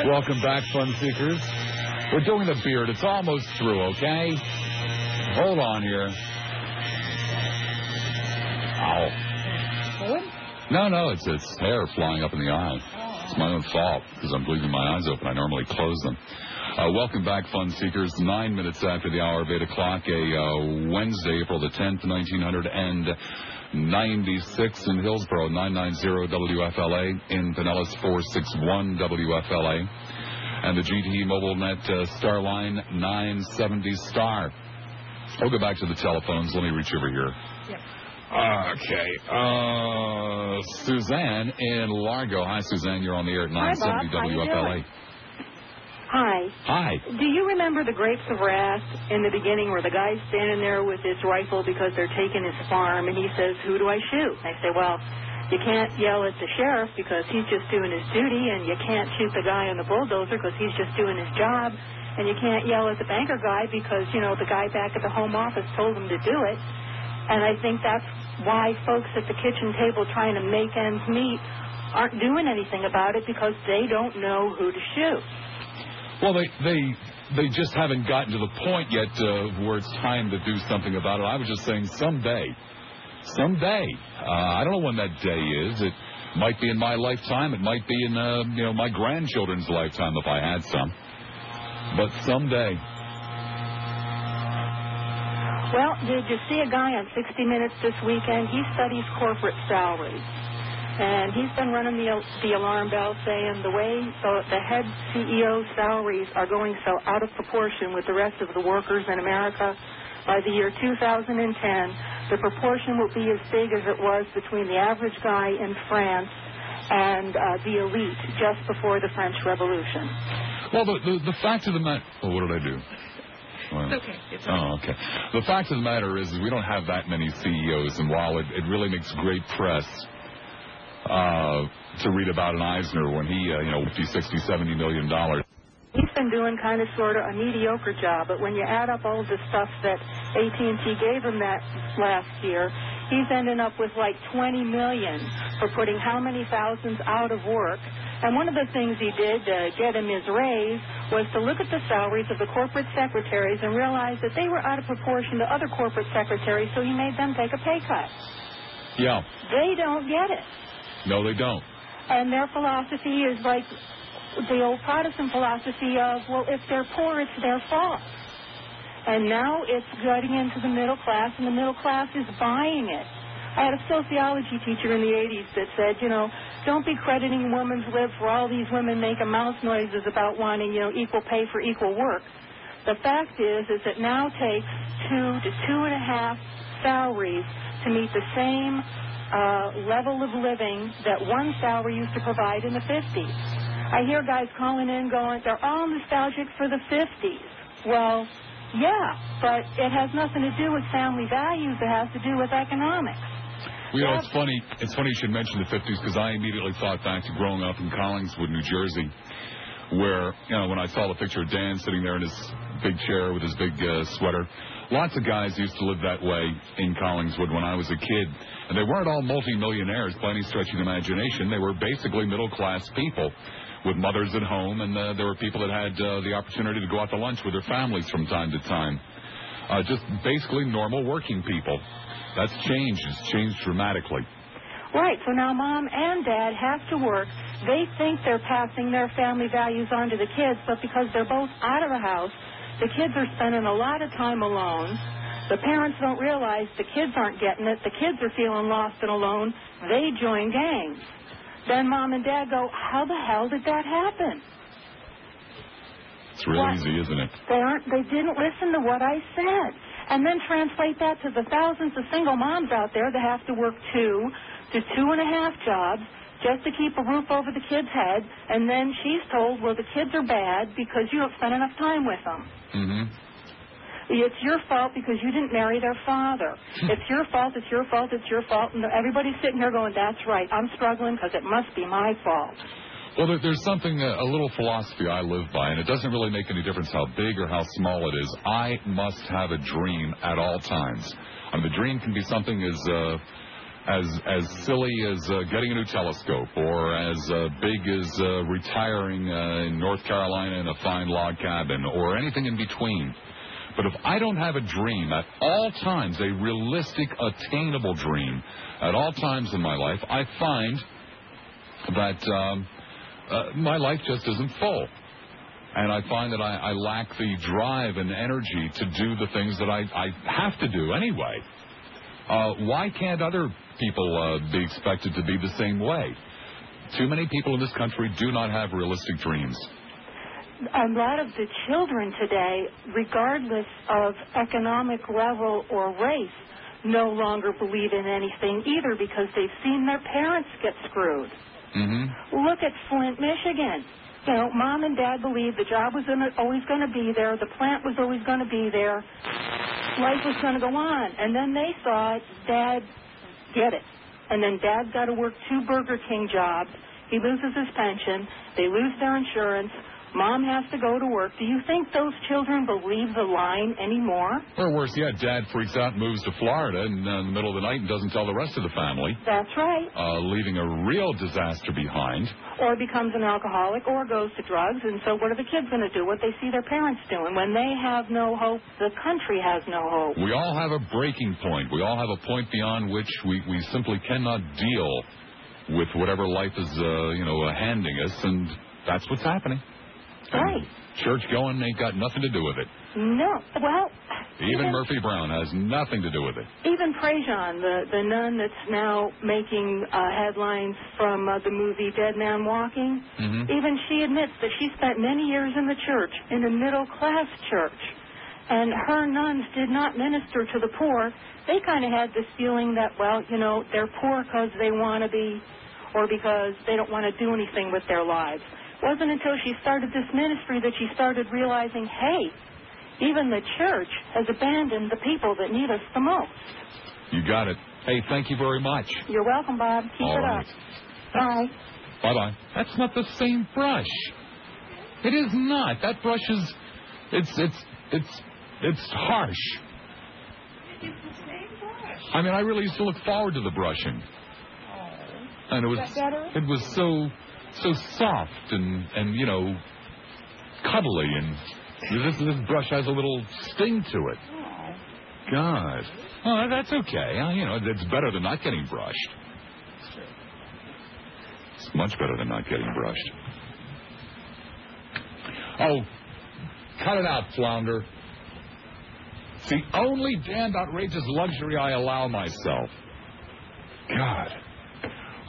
Welcome back, fun seekers. We're doing the beard. It's almost through, okay? Hold on here. Ow. No, no, it's it's hair flying up in the eye. My own fault because I'm leaving my eyes open. I normally close them. Uh, welcome back, fun seekers. Nine minutes after the hour of 8 o'clock, a uh, Wednesday, April the 10th, 1996 in Hillsborough, 990 WFLA, in Pinellas, 461 WFLA, and the GTE Mobilnet uh, Starline 970 Star. We'll go back to the telephones. Let me reach over here. Okay. Uh, Suzanne in Largo. Hi, Suzanne. You're on the air at 970 Bob. WFLA. Hi. Hi. Do you remember the Grapes of Wrath in the beginning where the guy's standing there with his rifle because they're taking his farm and he says, Who do I shoot? I say, Well, you can't yell at the sheriff because he's just doing his duty and you can't shoot the guy on the bulldozer because he's just doing his job and you can't yell at the banker guy because, you know, the guy back at the home office told him to do it. And I think that's why folks at the kitchen table trying to make ends meet aren't doing anything about it because they don't know who to shoot. Well, they they they just haven't gotten to the point yet uh, where it's time to do something about it. I was just saying someday, someday. Uh, I don't know when that day is. It might be in my lifetime. It might be in uh, you know my grandchildren's lifetime if I had some. But someday. Well, did you see a guy on 60 Minutes this weekend? He studies corporate salaries. And he's been running the, the alarm bell saying the way so the head CEO salaries are going so out of proportion with the rest of the workers in America, by the year 2010, the proportion will be as big as it was between the average guy in France and uh, the elite just before the French Revolution. Well, the the, the fact of the matter. Oh, what did I do? Well, It's okay. It's Oh, okay. The fact of the matter is, we don't have that many CEOs, and while it, it really makes great press uh, to read about an Eisner when he, uh, you know, 50, 60, 70 million dollars. He's been doing kind of sort of a mediocre job, but when you add up all the stuff that AT&T gave him that last year, he's ending up with like 20 million for putting how many thousands out of work. And one of the things he did to get him his raise was to look at the salaries of the corporate secretaries and realize that they were out of proportion to other corporate secretaries, so he made them take a pay cut. Yeah. They don't get it. No, they don't. And their philosophy is like the old Protestant philosophy of, well, if they're poor, it's their fault. And now it's getting into the middle class, and the middle class is buying it. I had a sociology teacher in the 80s that said, you know, don't be crediting women's lib for all these women making mouth noises about wanting, you know, equal pay for equal work. The fact is, is it now takes two to two and a half salaries to meet the same uh, level of living that one salary used to provide in the 50s. I hear guys calling in going, they're all nostalgic for the 50s. Well, yeah, but it has nothing to do with family values. It has to do with economics. You know, it's funny. It's funny you should mention the 50s because I immediately thought back to growing up in Collingswood, New Jersey, where you know when I saw the picture of Dan sitting there in his big chair with his big uh, sweater. Lots of guys used to live that way in Collingswood when I was a kid, and they weren't all multimillionaires by any stretch of the imagination. They were basically middle class people with mothers at home, and uh, there were people that had uh, the opportunity to go out to lunch with their families from time to time. Uh, just basically normal working people. That's changed. It's changed dramatically. Right, so now mom and dad have to work. They think they're passing their family values on to the kids, but because they're both out of the house, the kids are spending a lot of time alone. The parents don't realize the kids aren't getting it. The kids are feeling lost and alone. They join gangs. Then mom and dad go, how the hell did that happen? It's really What? easy, isn't it? They aren't. They didn't listen to what I said. And then translate that to the thousands of single moms out there that have to work two to two and a half jobs just to keep a roof over the kid's head. And then she's told, well, the kids are bad because you don't spend enough time with them. Mm-hmm. It's your fault because you didn't marry their father. it's your fault. It's your fault. It's your fault. And everybody's sitting here going, "That's right. I'm struggling because it must be my fault." Well, there, there's something, uh, a little philosophy I live by, and it doesn't really make any difference how big or how small it is. I must have a dream at all times. I mean, the dream can be something as uh, as as silly as uh, getting a new telescope, or as uh, big as uh, retiring uh, in North Carolina in a fine log cabin, or anything in between. But if I don't have a dream at all times, a realistic, attainable dream at all times in my life, I find that um, uh, my life just isn't full. And I find that I, I lack the drive and energy to do the things that I, I have to do anyway. Uh, why can't other people uh, be expected to be the same way? Too many people in this country do not have realistic dreams. a lot of the children today, regardless of economic level or race, no longer believe in anything either because they've seen their parents get screwed. Mm-hmm. Look at Flint, Michigan. You know, mom and dad believed the job was always going to be there, the plant was always going to be there, life was going to go on. And then they saw dad get it. And then dad got to work two Burger King jobs. He loses his pension. They lose their insurance. Mom has to go to work. Do you think those children believe the line anymore? Or worse yet, dad freaks out and moves to Florida in, uh, in the middle of the night and doesn't tell the rest of the family, That's right. uh, leaving a real disaster behind. Or becomes an alcoholic or goes to drugs. And so what are the kids going to do? What they see their parents doing. When they have no hope, the country has no hope. We all have a breaking point. We all have a point beyond which we, we simply cannot deal with whatever life is, uh, you know, uh, handing us, and that's what's happening. Right. Church going ain't got nothing to do with it. No. Well, Even Murphy Brown has nothing to do with it. Even Prejean, the, the nun that's now making uh, headlines from uh, the movie Dead Man Walking, Mhm. even she admits that she spent many years in the church, in a middle class church. And her nuns did not minister to the poor. They kind of had this feeling that, well, you know, they're poor because they want to be or because they don't want to do anything with their lives. It wasn't until she started this ministry that she started realizing, hey, even the church has abandoned the people that need us the most. You got it. Hey, thank you very much. You're welcome, Bob. Keep All it right. up. Bye. Bye bye. That's not the same brush. It is not. That brush is. It's it's it's it's harsh. It's the same brush. I mean, I really used to look forward to the brushing. Oh. And it was better? it was so so soft and and you know cuddly and this this brush has a little sting to it. God. Oh, that's okay. You know, it's better than not getting brushed. It's much better than not getting brushed. Oh, cut it out, Flounder. It's the only damned outrageous luxury I allow myself. God.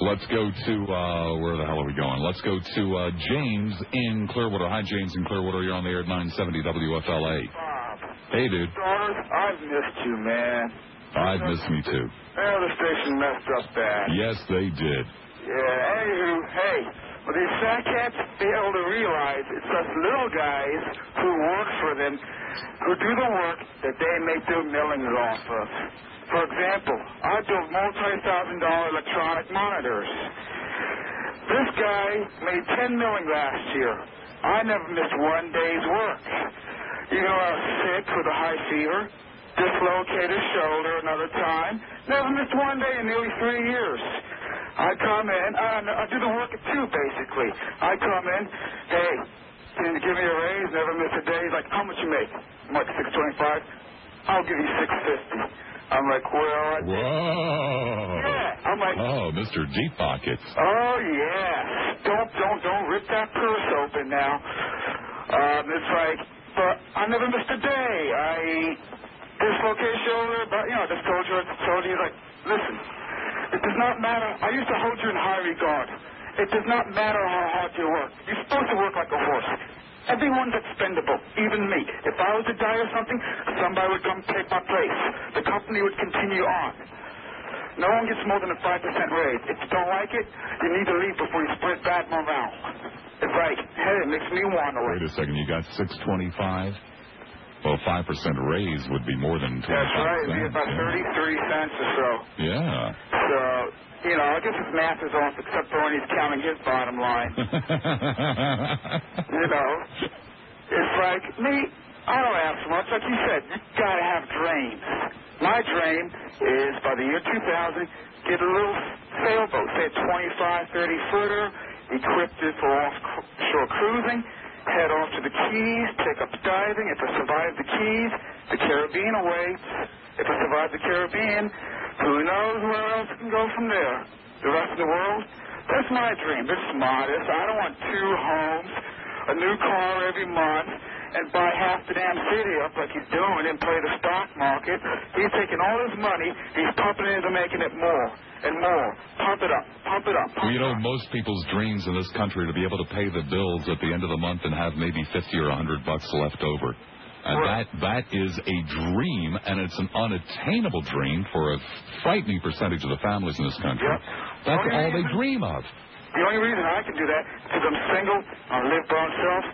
Let's go to, uh, where the hell are we going? Let's go to uh, James in Clearwater. Hi, James in Clearwater. You're on the air at 970 WFLA. Bob, Hey, dude. daughter, I've missed you, man. I've missed me too. Well, the station messed up bad. Yes, they did. Yeah, anywho, hey, well, these fat cats fail to realize it's us little guys who work for them who do the work that they make their millions off of. For example, I build multi-thousand dollar electronic monitors. This guy made 10 million last year. I never missed one day's work. You know, I was sick with a high fever, dislocated shoulder another time. Never missed one day in nearly three years. I come in, uh, I do the work at two, basically. I come in, hey, can you give me a raise? Never miss a day. He's like, how much you make? I'm like, 625 I'll give you 650 I'm like, well, I Whoa. Yeah, I'm like, Oh, Mr. Deep Pockets. Oh yeah. Don't don't don't rip that purse open now. Um, it's like, but I never missed a day. I dislocated shoulder, but you know, I just told you, I told you, like, listen, it does not matter. I used to hold you in high regard. It does not matter how hard you work. You're supposed to work like a horse. Everyone's expendable, even me. If I was to die or something, somebody would come take my place. The company would continue on. No one gets more than a 5% raise. If you don't like it, you need to leave before you spread bad morale. It's like, hey, it makes me want to Wait a second, you got 625? Well, 5% raise would be more than 25 That's right. It'd be about yeah. 30, 30 cents or so. Yeah. So, you know, I guess his math is off except for when he's counting his bottom line. You know, it's like me. I don't ask much. Like you said, you gotta have dreams. My dream is by the year 2000, get a little sailboat, say a 25, 30 footer, equipped it for offshore cruising, head off to the Keys, take up diving. If I survive the Keys, the Caribbean awaits. If I survive the Caribbean, who knows where else it can go from there? The rest of the world, That's my dream. This is modest. I don't want two homes, a new car every month, and buy half the damn city up like he's doing and play the stock market. He's taking all his money, he's pumping it into making it more and more. Pump it up, pump it up. Pump Well, you know, up. most people's dreams in this country are to be able to pay the bills at the end of the month and have maybe 50 or 100 bucks left over. Uh, and that that is a dream, and it's an unattainable dream for a frightening percentage of the families in this country. Yep. That's all they dream of. The only reason I can do that is because I'm single, I live by myself,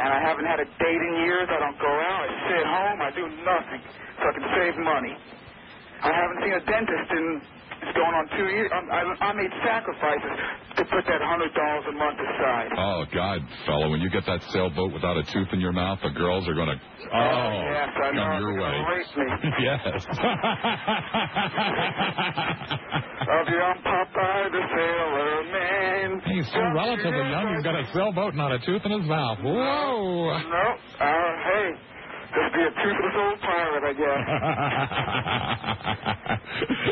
and I haven't had a date in years. I don't go out. I sit at home. I do nothing so I can save money. I haven't seen a dentist in it's going on two years. I, I, I made sacrifices to put that hundred dollars a month aside. Oh God, fellow, when you get that sailboat without a tooth in your mouth, the girls are going to oh yes, I come know. your They're way. yes. Of young Popeye the Sailor Man. He's still relatively young. He's got a sailboat, and not a tooth in his mouth. Whoa! No, uh, hey, just be a toothless old pirate, I guess.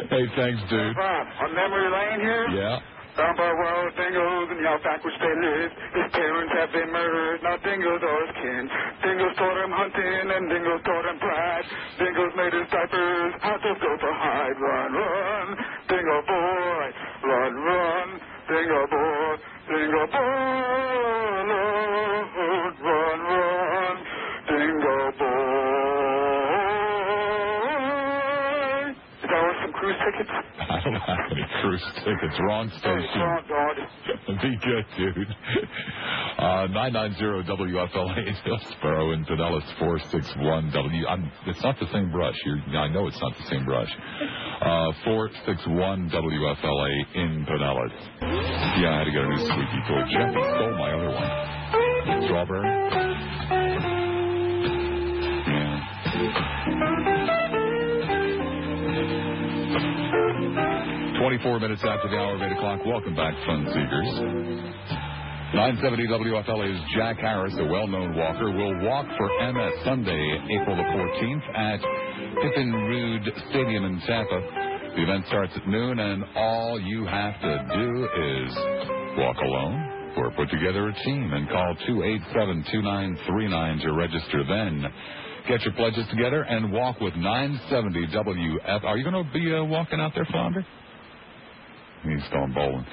hey, thanks, dude. Bob, on memory lane here. Yeah. Down by wild dingoes and outback which they live. His parents have been murdered, now dingoes are his kin. Dingoes taught him hunting and dingoes taught him pride. Dingoes made his diapers, to go to hide. Run, run, dingo boy, run, run, dingo boy, dingo boy, run, run, tickets? I don't have any cruise tickets. Wrong Oh, station. God. Be good, dude. Uh, 990 WFLA Hillsborough and Pinellas 461 W. I'm, it's not the same brush. You're, I know it's not the same brush. Uh, 461 WFLA in Pinellas. Yeah, I had to get a new squeaky toy. Jeffy stole my other one. Strawberry. 24 minutes after the hour of 8 o'clock. Welcome back, fun seekers. 970 WFLA's Jack Harris, a well-known walker, will walk for MS Sunday, April the 14th at Pippin Rood Stadium in Tampa. The event starts at noon, and all you have to do is walk alone or put together a team and call 287-2939 to register then. Get your pledges together and walk with 970 WF. Are you going to be uh, walking out there, Flounder? Going bowling.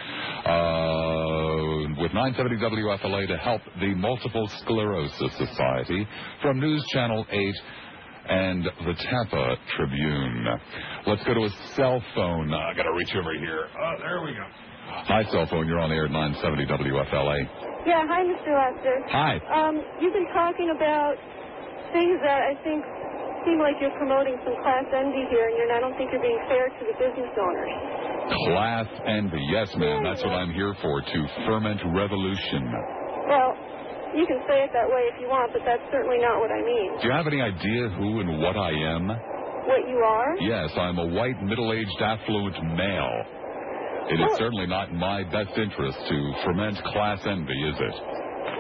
Uh, with 970 WFLA to help the Multiple Sclerosis Society from News Channel 8 and the Tampa Tribune. Let's go to a cell phone. Uh, I got to reach over here. Oh, there we go. Hi, cell phone. You're on the air at 970 WFLA. Yeah, hi, Mr. Lester. Hi. Um, you've been talking about things that I think seem like you're promoting some class envy here, and I don't think you're being fair to the business owners. Class envy. Yes, ma'am. That's what I'm here for, to ferment revolution. Well, you can say it that way if you want, but that's certainly not what I mean. Do you have any idea who and what I am? What you are? Yes, I'm a white, middle-aged, affluent male. It is oh. certainly not in my best interest to ferment class envy, is it?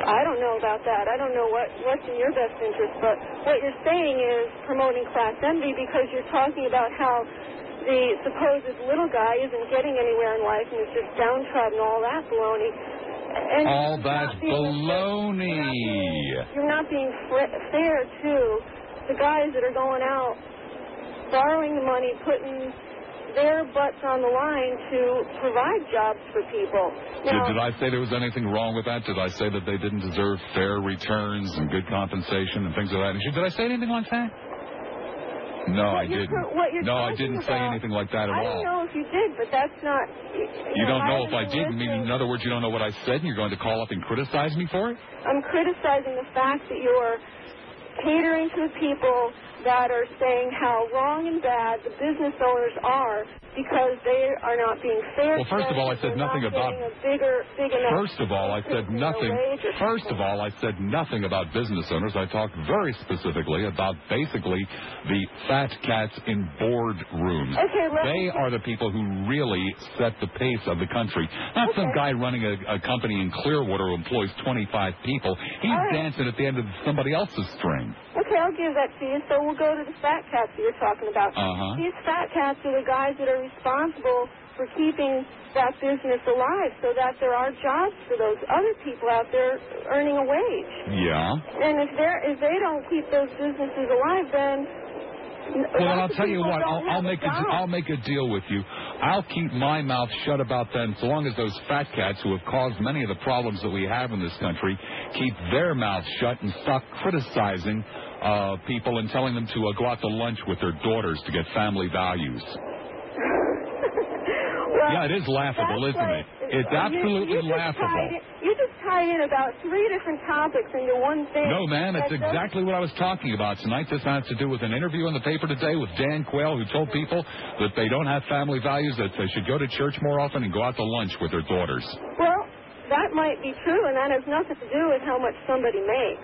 I don't know about that. I don't know what, what's in your best interest, but what you're saying is promoting class envy because you're talking about how the supposed little guy isn't getting anywhere in life and is just downtrodden, all that baloney. And All you're that not being- baloney. You're not being fair to the guys that are going out, borrowing the money, putting their butts on the line to provide jobs for people. Did, Now, did I say there was anything wrong with that? Did I say that they didn't deserve fair returns and good compensation and things of that? Did I say anything like that? No, I didn't. No, I didn't say anything like that at all. I don't know if you did, but that's not. You don't know if I did. I mean, in other words, you don't know what I said, and you're going to call up and criticize me for it? I'm criticizing the fact that you're catering to the people that are saying how wrong and bad the business owners are because they are not being fair. Well, first of all, I said nothing not about- bigger, big. First of all, I said nothing. First of all, I said nothing about business owners. I talked very specifically about basically the fat cats in boardrooms. Okay, let They are the people who really set the pace of the country. Not some guy running a, a company in Clearwater who employs 25 people. He's right. dancing at the end of somebody else's string. Okay, I'll give that to you. So we'll go to the fat cats that you're talking about. Uh-huh. These fat cats are the guys that are responsible for keeping that business alive so that there are jobs for those other people out there earning a wage. Yeah. And if they're if they don't keep those businesses alive, then Well, then I'll tell you what. I'll, I'll make a. I'll make a deal with you. I'll keep my mouth shut about them so long as those fat cats who have caused many of the problems that we have in this country keep their mouths shut and stop criticizing uh, people and telling them to uh, go out to lunch with their daughters to get family values. Well, Yeah, it is laughable, isn't it? It's absolutely you laughable. You just tied in about three different topics into one thing. No, man, That that's exactly what I was talking about tonight. This has to do with an interview in the paper today with Dan Quayle, who told people that they don't have family values, that they should go to church more often and go out to lunch with their daughters. Well, that might be true, and that has nothing to do with how much somebody makes.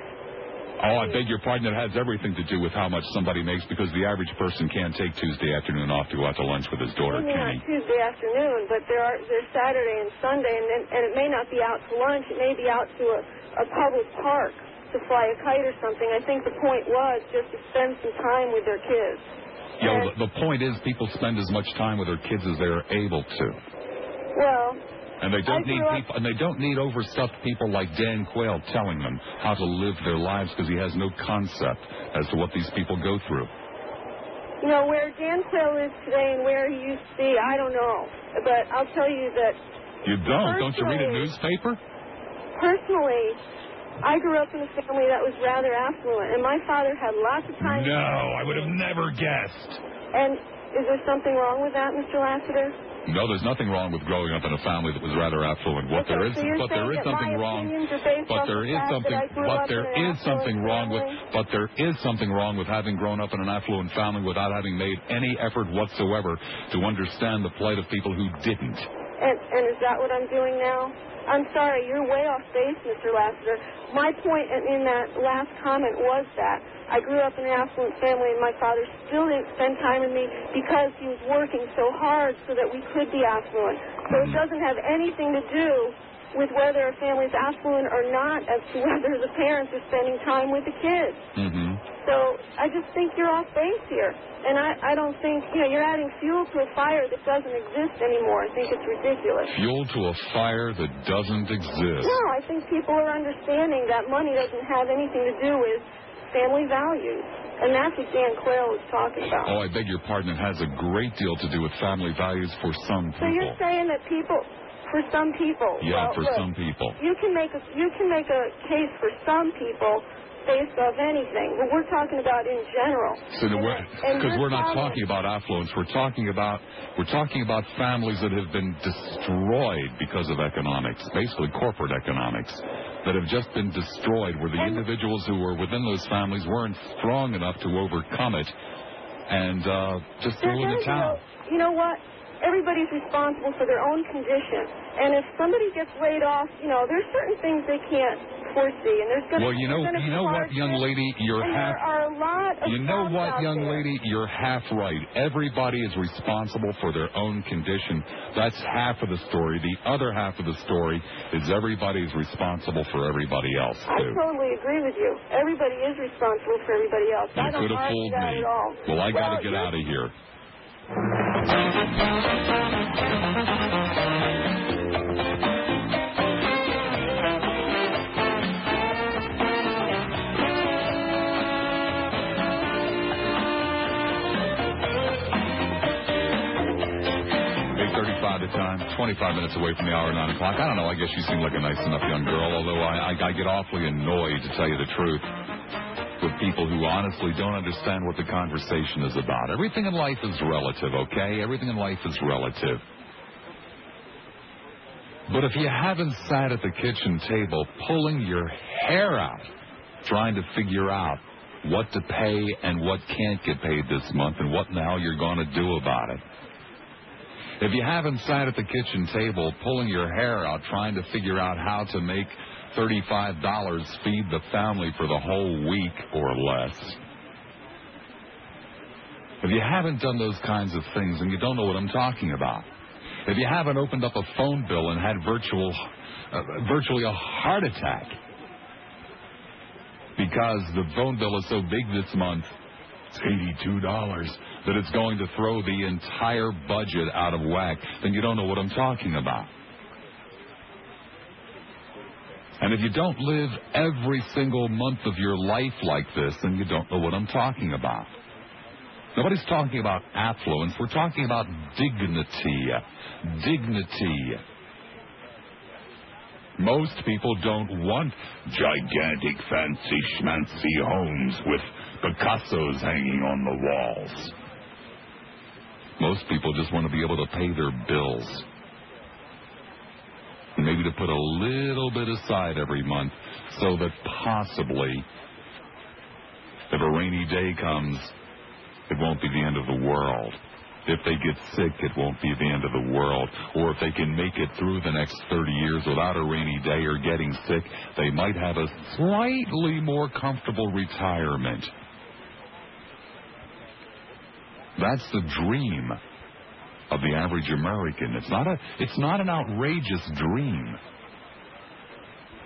Oh, I beg your pardon. It has everything to do with how much somebody makes because the average person can't take Tuesday afternoon off to go out to lunch with his daughter, Maybe Tuesday afternoon, but there are there's Saturday and Sunday, and then, and it may not be out to lunch. It may be out to a, a public park to fly a kite or something. I think the point was just to spend some time with their kids. Yeah, And- the, the point is people spend as much time with their kids as they are able to. Well, And they don't need people, and they don't need overstuffed people like Dan Quayle telling them how to live their lives because he has no concept as to what these people go through. you know where Dan Quayle is today and where he used to be, I don't know. But I'll tell you that You don't? Don't you read a newspaper? personally, I grew up in a family that was rather affluent, and my father had lots of time. No, I would have never guessed. And is there something wrong with that, Mr. Lassiter? No, there's nothing wrong with growing up in a family that was rather affluent. What Okay, there is, so but there is something wrong. opinions are based But there the is something. But there is something wrong with. But there is something wrong with having grown up in an affluent family without having made any effort whatsoever to understand the plight of people who didn't. And, and is that what I'm doing now? I'm sorry, you're way off base, Mr. Lassiter. My point in, in that last comment was that I grew up in an affluent family, and my father still didn't spend time with me because he was working so hard so that we could be affluent. So it doesn't have anything to do with whether a family's affluent or not as to whether the parents are spending time with the kids. Mm-hmm. So I just think you're off base here. And I, I don't think, you know, you're adding fuel to a fire that doesn't exist anymore. I think it's ridiculous. Fuel to a fire that doesn't exist. No, I think people are understanding that money doesn't have anything to do with family values. And that's what Dan Quayle was talking about. Oh, I beg your pardon. It has a great deal to do with family values for some people. so you're saying that people, for some people, Yeah, well, for look, some people. you can make a you can make a case for some people based off anything, but we're talking about in general. So because we're not talking about affluence, we're talking about we're talking about families that have been destroyed because of economics, basically corporate economics, that have just been destroyed, where the individuals who were within those families weren't strong enough to overcome it, and uh, just threw in the towel. you know what? Everybody's responsible for their own condition. And if somebody gets laid off, you know, there's certain things they can't foresee. And there's going to Well, you know, you know what, young lady, you're half. there are a lot of You know what, young there. lady? You're half right. Everybody is responsible for their own condition. That's half of the story. The other half of the story is everybody's responsible for everybody else, too. I totally agree with you. Everybody is responsible for everybody else. I You don't could have fooled that me. at all. Well, I got to get out of here. The time. Twenty-five minutes away from the hour nine o'clock. I don't know. I guess you seem like a nice enough young girl. Although I, I, I get awfully annoyed, to tell you the truth, with people who honestly don't understand what the conversation is about. Everything in life is relative, okay? Everything in life is relative. But if you haven't sat at the kitchen table pulling your hair out, trying to figure out what to pay and what can't get paid this month and what now you're going to do about it. If you haven't sat at the kitchen table pulling your hair out trying to figure out how to make $35 feed the family for the whole week or less. If you haven't done those kinds of things and you don't know what I'm talking about. If you haven't opened up a phone bill and had virtual, uh, virtually a heart attack because the phone bill is so big this month It's $82. That it's going to throw the entire budget out of whack, then you don't know what I'm talking about. And if you don't live every single month of your life like this, then you don't know what I'm talking about. Nobody's talking about affluence. We're talking about dignity. Dignity. Most people don't want gigantic, fancy, schmancy homes with Picassos hanging on the walls. Most people just want to be able to pay their bills. Maybe to put a little bit aside every month so that possibly, if a rainy day comes, it won't be the end of the world. If they get sick, it won't be the end of the world. Or if they can make it through the next 30 years without a rainy day or getting sick, they might have a slightly more comfortable retirement. That's the dream of the average American. It's not a it's not an outrageous dream.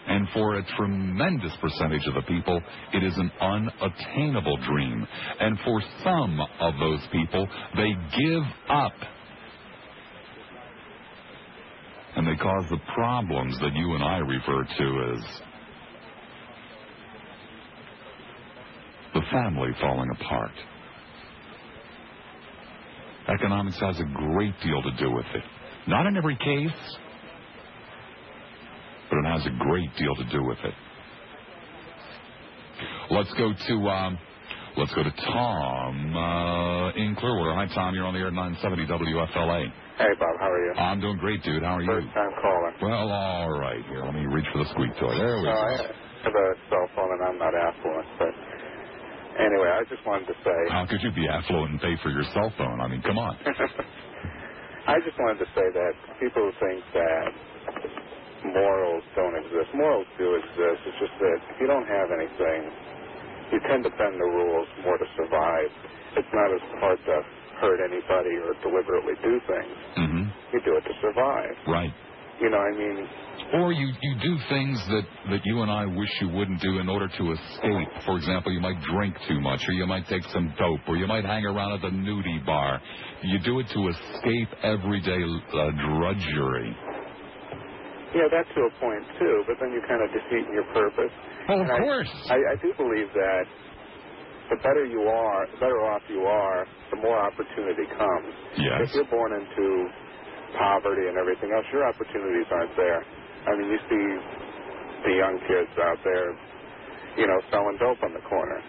And for a tremendous percentage of the people, it is an unattainable dream. And for some of those people, they give up. And they cause the problems that you and I refer to as the family falling apart. Economics has a great deal to do with it. Not in every case, but it has a great deal to do with it. Let's go to um, let's go to Tom uh, in Clearwater. Hi, Tom. You're on the air at 970 WFLA. Hey, Bob. How are you? I'm doing great, dude. How are you? First time caller. Well, all right. Here, let me reach for the squeak toy. There we No, go. I have a cell phone and I'm not affluent, but anyway, I just wanted to say. How could you be affluent and pay for your cell phone? I mean, come on. I just wanted to say that people think that morals don't exist, morals do exist. It's just that if you don't have anything, you tend to bend the rules more to survive. It's not as hard to hurt anybody or deliberately do things. hmm You do it to survive. Right. You know, I mean, Or you, you do things that, that you and I wish you wouldn't do in order to escape. For example, you might drink too much, or you might take some dope, or you might hang around at the nudie bar. You do it to escape everyday uh, drudgery. yeah, that's to a point too, but then you're kind of defeat your purpose. Oh, of And I- course. I, I do believe that the better you are, the better off you are, the more opportunity comes. Yes. If you're born into poverty and everything else, your opportunities aren't there. I mean, you see the young kids out there, you know, selling dope on the corner.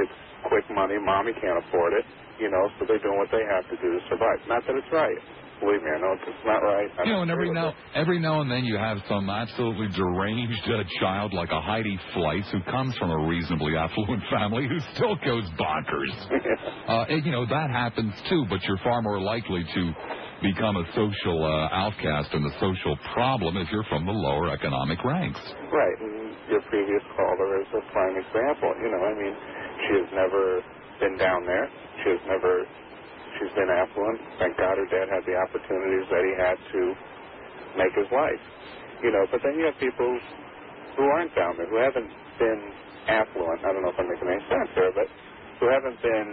It's quick money. Mommy can't afford it, you know, so they're doing what they have to do to survive. Not that it's right. Believe me, I know it's not right. I You know, and every now every now and then you have some absolutely deranged uh, child like a Heidi Fleiss who comes from a reasonably affluent family who still goes bonkers. Uh, and, you know, that happens too, but you're far more likely to become a social uh, outcast and the social problem if you're from the lower economic ranks. Right, and your previous caller is a prime example. You know, I mean, she has never been down there. She has never, she's been affluent. Thank God her dad had the opportunities that he had to make his life. You know, but then you have people who aren't down there, who haven't been affluent. I don't know if I'm making any sense here, but who haven't been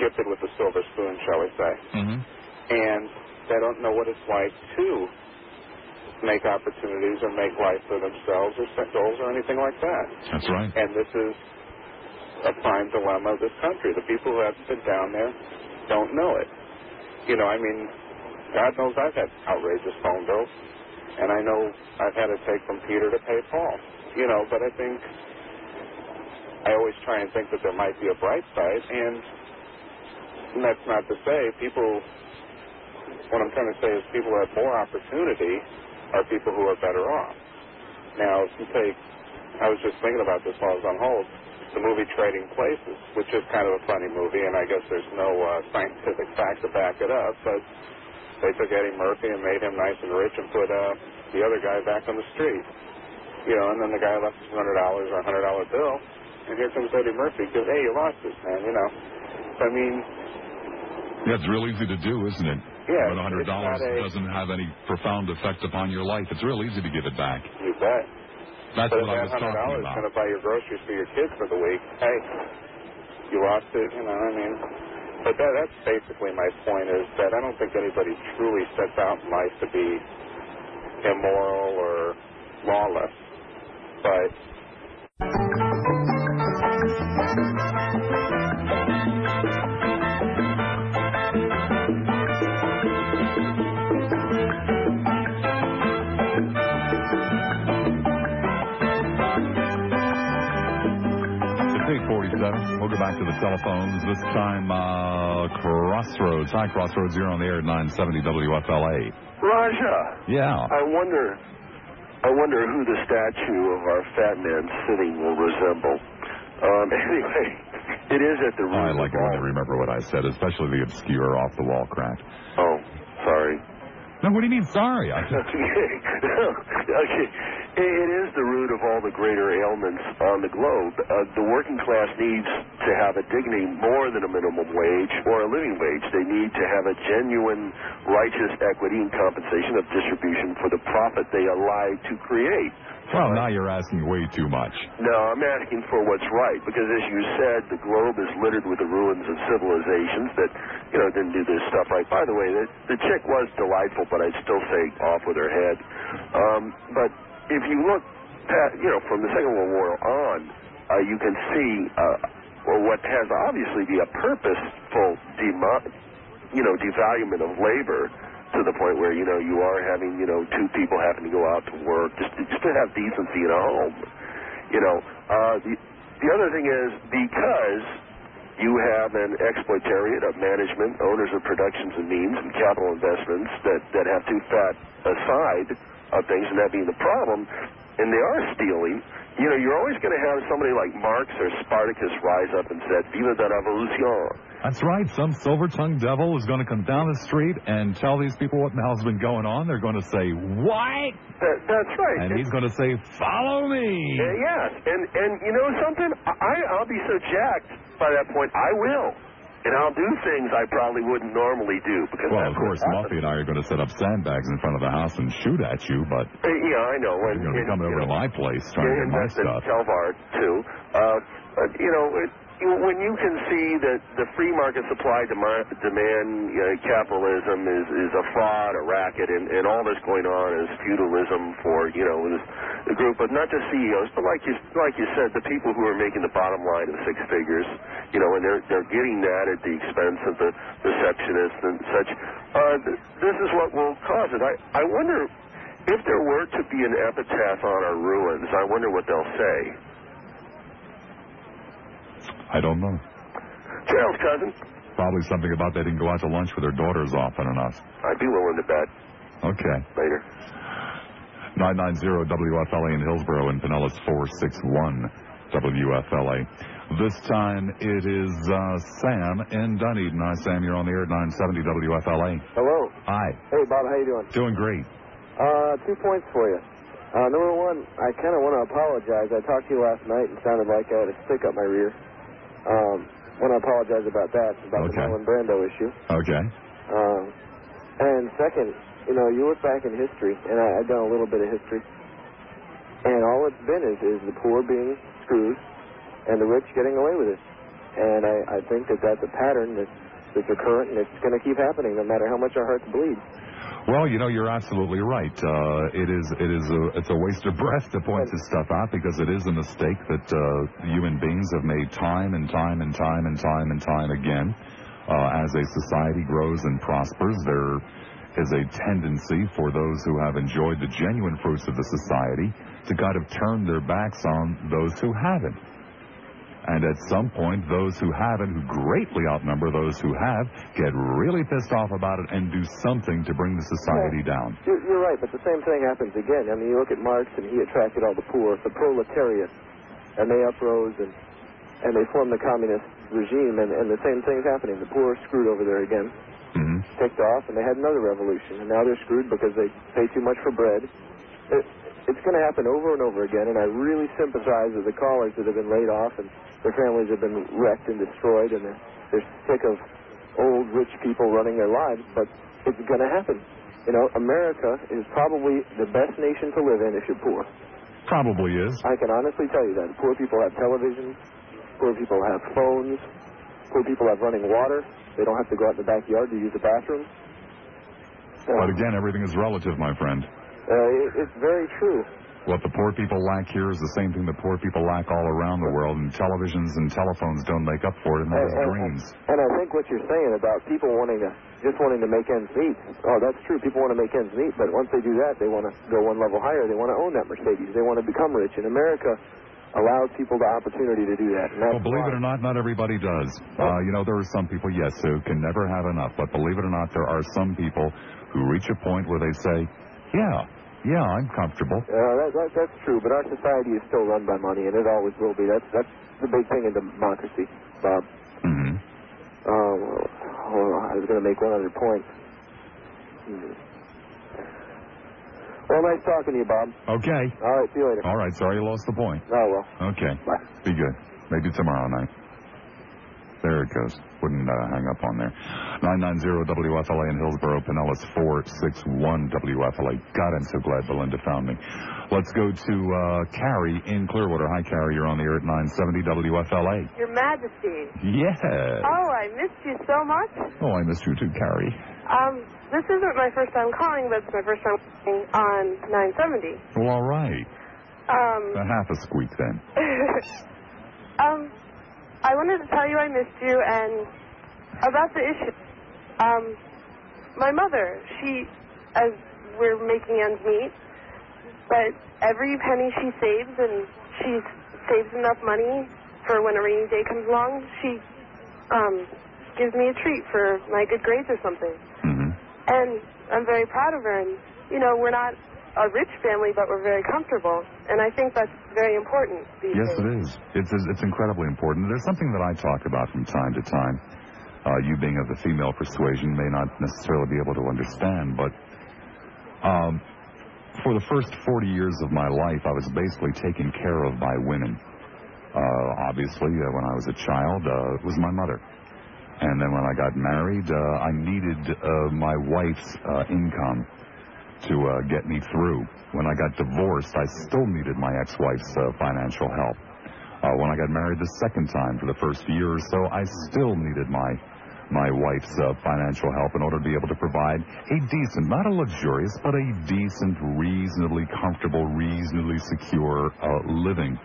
gifted with a silver spoon, shall we say. Mm-hmm. And they don't know what it's like to make opportunities or make life for themselves or set goals or anything like that. That's right. And this is a prime dilemma of this country. The people who haven't been down there don't know it. You know, I mean, God knows I've had outrageous phone bills, and I know I've had to take from Peter to pay Paul. You know, but I think I always try and think that there might be a bright side, and that's not to say people. What I'm trying to say is people who have more opportunity are people who are better off. Now, if you take, I was just thinking about this while I was on hold, the movie Trading Places, which is kind of a funny movie, and I guess there's no uh, scientific fact to back it up, but they took Eddie Murphy and made him nice and rich and put uh, the other guy back on the street. You know, and then the guy left his hundred dollars or a hundred dollar bill, and here comes Eddie Murphy. Goes, hey, you lost this, man. You know, I mean, it's real easy to do, isn't it? Yeah, But a hundred it's dollars not a- doesn't have any profound effect upon your life. It's real easy to give it back. you bet. That's but what I was that hundred talking dollars going to buy your groceries for your kids for the week, hey, you lost it. You know, I mean, but that, that's basically my point is that I don't think anybody truly sets out in life to be immoral or lawless. But It's 847. We'll go back to the telephones. This time, uh, Crossroads. Hi, Crossroads. You're on the air at 970 WFLA. Raja, Yeah. I wonder, I wonder who the statue of our fat man sitting will resemble. Um, anyway, it is at the Oh, I like it when you remember what I said, especially the obscure off-the-wall crap. Oh, sorry. No, what do you mean, sorry? I just, okay. It is the root of all the greater ailments on the globe. Uh, the working class needs to have a dignity more than a minimum wage or a living wage. They need to have a genuine righteous equity and compensation of distribution for the profit they allied to create. well, now you're asking way too much. No, I'm asking for what's right because, as you said, the globe is littered with the ruins of civilizations that, you know, didn't do this stuff right. By the way, the, the chick was delightful, but I'd still say off with her head. Um, but if you look, at, you know, from the Second World War on, uh, you can see uh, well, what has obviously be a purposeful, demo- you know, devaluement of labor to the point where you know you are having you know two people having to go out to work just to, just to have decency in a home. You know, uh, the the other thing is because you have an exploitariat of management, owners of productions and means, and capital investments that that have too fat a side of things, and that being the problem, and they are stealing. You know, you're always going to have somebody like Marx or Spartacus rise up and say, "Viva la revolution." That's right. Some silver-tongued devil is going to come down the street and tell these people what the hell's been going on. They're going to say, what? That, that's right. And he's going to say, follow me. Uh, yes, and and you know something? I I'll be so jacked by that point. I will, and I'll do things I probably wouldn't normally do because Well, of course, Muffy and I are going to set up sandbags in front of the house and shoot at you, but Uh, yeah, I know. And, you're going to be and, coming you over to my place trying to get my stuff. Telvard too. Uh, but, you know, it, when you can see that the free market supply demand, uh, capitalism is is a fraud, a racket, and, and all that's going on is feudalism for you know this, the group of not just CEOs, but like you like you said, the people who are making the bottom line of six figures. You know, and they're they're getting that at the expense of the receptionists and such. Uh, th- this is what will cause it. I I wonder if there were to be an epitaph on our ruins, I wonder what they'll say. I don't know. Gerald's cousin, Probably something about they didn't go out to lunch with their daughters often enough. I'd be willing to bet Okay. later. 990 WFLA in Hillsborough and Pinellas 461 WFLA. This time it is uh, Sam in Dunedin. Hi, Sam. You're on the air at 970 WFLA. Hello. Hi. Hey, Bob. How you doing? Doing great. Uh, two points for you. Uh, number one, I kind of want to apologize. I talked to you last night and sounded like I had a stick up my rear. Um, want to apologize about that, about Okay. the Marlon Brando issue. Okay. Um, and second, you know, you look back in history, and I, I've done a little bit of history, and all it's been is, is the poor being screwed and the rich getting away with it. And I, I think that that's a pattern that's, that's recurrent, and it's going to keep happening no matter how much our hearts bleed. Well, you know, you're absolutely right. Uh, it is, it is, a, it's a waste of breath to point this stuff out because it is a mistake that uh, human beings have made time and time and time and time and time again. Uh, as a society grows and prospers, there is a tendency for those who have enjoyed the genuine fruits of the society to kind of turn their backs on those who haven't. And at some point, those who haven't, who greatly outnumber those who have, get really pissed off about it and do something to bring the society down. You're, you're right, but the same thing happens again. I mean, you look at Marx, and he attracted all the poor, the proletariat, and they uprose and and they formed the communist regime, and, and the same thing's happening. The poor are screwed over there again, hmm ticked off, and they had another revolution, and now they're screwed because they pay too much for bread. It, it's going to happen over and over again, and I really sympathize with the callers that have been laid off and their families have been wrecked and destroyed, and they're, they're sick of old rich people running their lives, but it's going to happen. You know, America is probably the best nation to live in if you're poor. Probably is. I can honestly tell you that. Poor people have television, Poor people have phones. Poor people have running water. They don't have to go out in the backyard to use the bathroom. But again, everything is relative, my friend. Uh, it, it's very true. What the poor people lack here is the same thing the poor people lack all around the world, and televisions and telephones don't make up for it in those And- and- dreams. And I think what you're saying about people wanting to just wanting to make ends meet. Oh, that's true. People want to make ends meet, but once they do that, they want to go one level higher. They want to own that Mercedes. They want to become rich. And America allows people the opportunity to do that. And Well, believe why. it or not, not everybody does. Uh, you know, there are some people, yes, who can never have enough. But believe it or not, there are some people who reach a point where they say, yeah, yeah, I'm comfortable. Uh, that, that, that's true, but our society is still run by money, and it always will be. That's that's the big thing in democracy, Bob. hmm Um, hold on, I was going to make one other point. Hmm. Well, nice talking to you, Bob. Okay. All right, see you later. All right, sorry you lost the point. Oh, well. Okay. Bye. Be good. Maybe tomorrow night. There it goes. Wouldn't uh, hang up on there. 990 WFLA in Hillsborough, Pinellas 461 WFLA. God, I'm so glad Belinda found me. Let's go to uh, Carrie in Clearwater. Hi, Carrie. You're on the air at 970 WFLA. Your Majesty. Yes. Oh, I missed you so much. Oh, I missed you too, Carrie. Um, this isn't my first time calling, but it's my first time calling on 970. Well, all right. Um, A half a squeak then. um, I wanted to tell you I missed you and about the issue. Um, my mother, she, as we're making ends meet, but every penny she saves and she saves enough money for when a rainy day comes along, she um, gives me a treat for my good grades or something. hmm And I'm very proud of her. And, you know, we're not a rich family, but we're very comfortable. And I think that's very important Yes, days. it is. It's it's incredibly important. There's something that I talk about from time to time. Uh, you being of the female persuasion may not necessarily be able to understand, but um, for the first 40 years of my life, I was basically taken care of by women. Uh, obviously, uh, when I was a child, uh, it was my mother. And then when I got married, uh, I needed uh, my wife's uh, income to uh, get me through. When I got divorced, I still needed my ex-wife's uh, financial help. Uh, when I got married the second time for the first year or so, I still needed my my wife's uh, financial help in order to be able to provide a decent, not a luxurious, but a decent, reasonably comfortable, reasonably secure uh, living.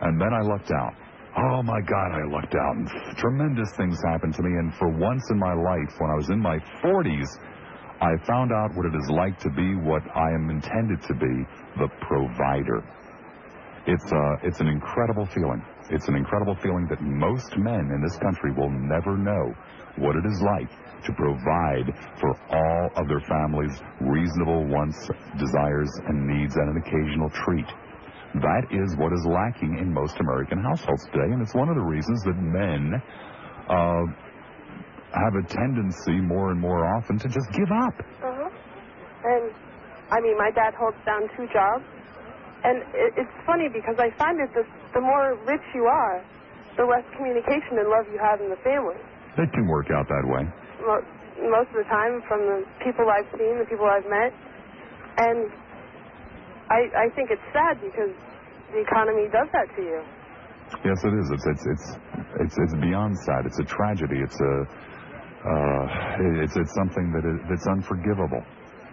And then I lucked out. Oh my God, I lucked out. And tremendous things happened to me. And for once in my life, when I was in my 40s, I found out what it is like to be what I am intended to be, the provider. It's uh, it's an incredible feeling. It's an incredible feeling that most men in this country will never know what it is like to provide for all of their families' reasonable wants, desires, and needs, and an occasional treat. That is what is lacking in most American households today, and it's one of the reasons that men uh, have a tendency more and more often to just give up. Uh-huh. And, I mean, my dad holds down two jobs. And it, it's funny because I find that the the more rich you are, the less communication and love you have in the family. It can work out that way. Mo- Most of the time, from the people I've seen, the people I've met. And I, I think it's sad because the economy does that to you. Yes, it is. It's it's it's it's, it's beyond sad. It's a tragedy. It's a uh, it's it's something that is that's unforgivable.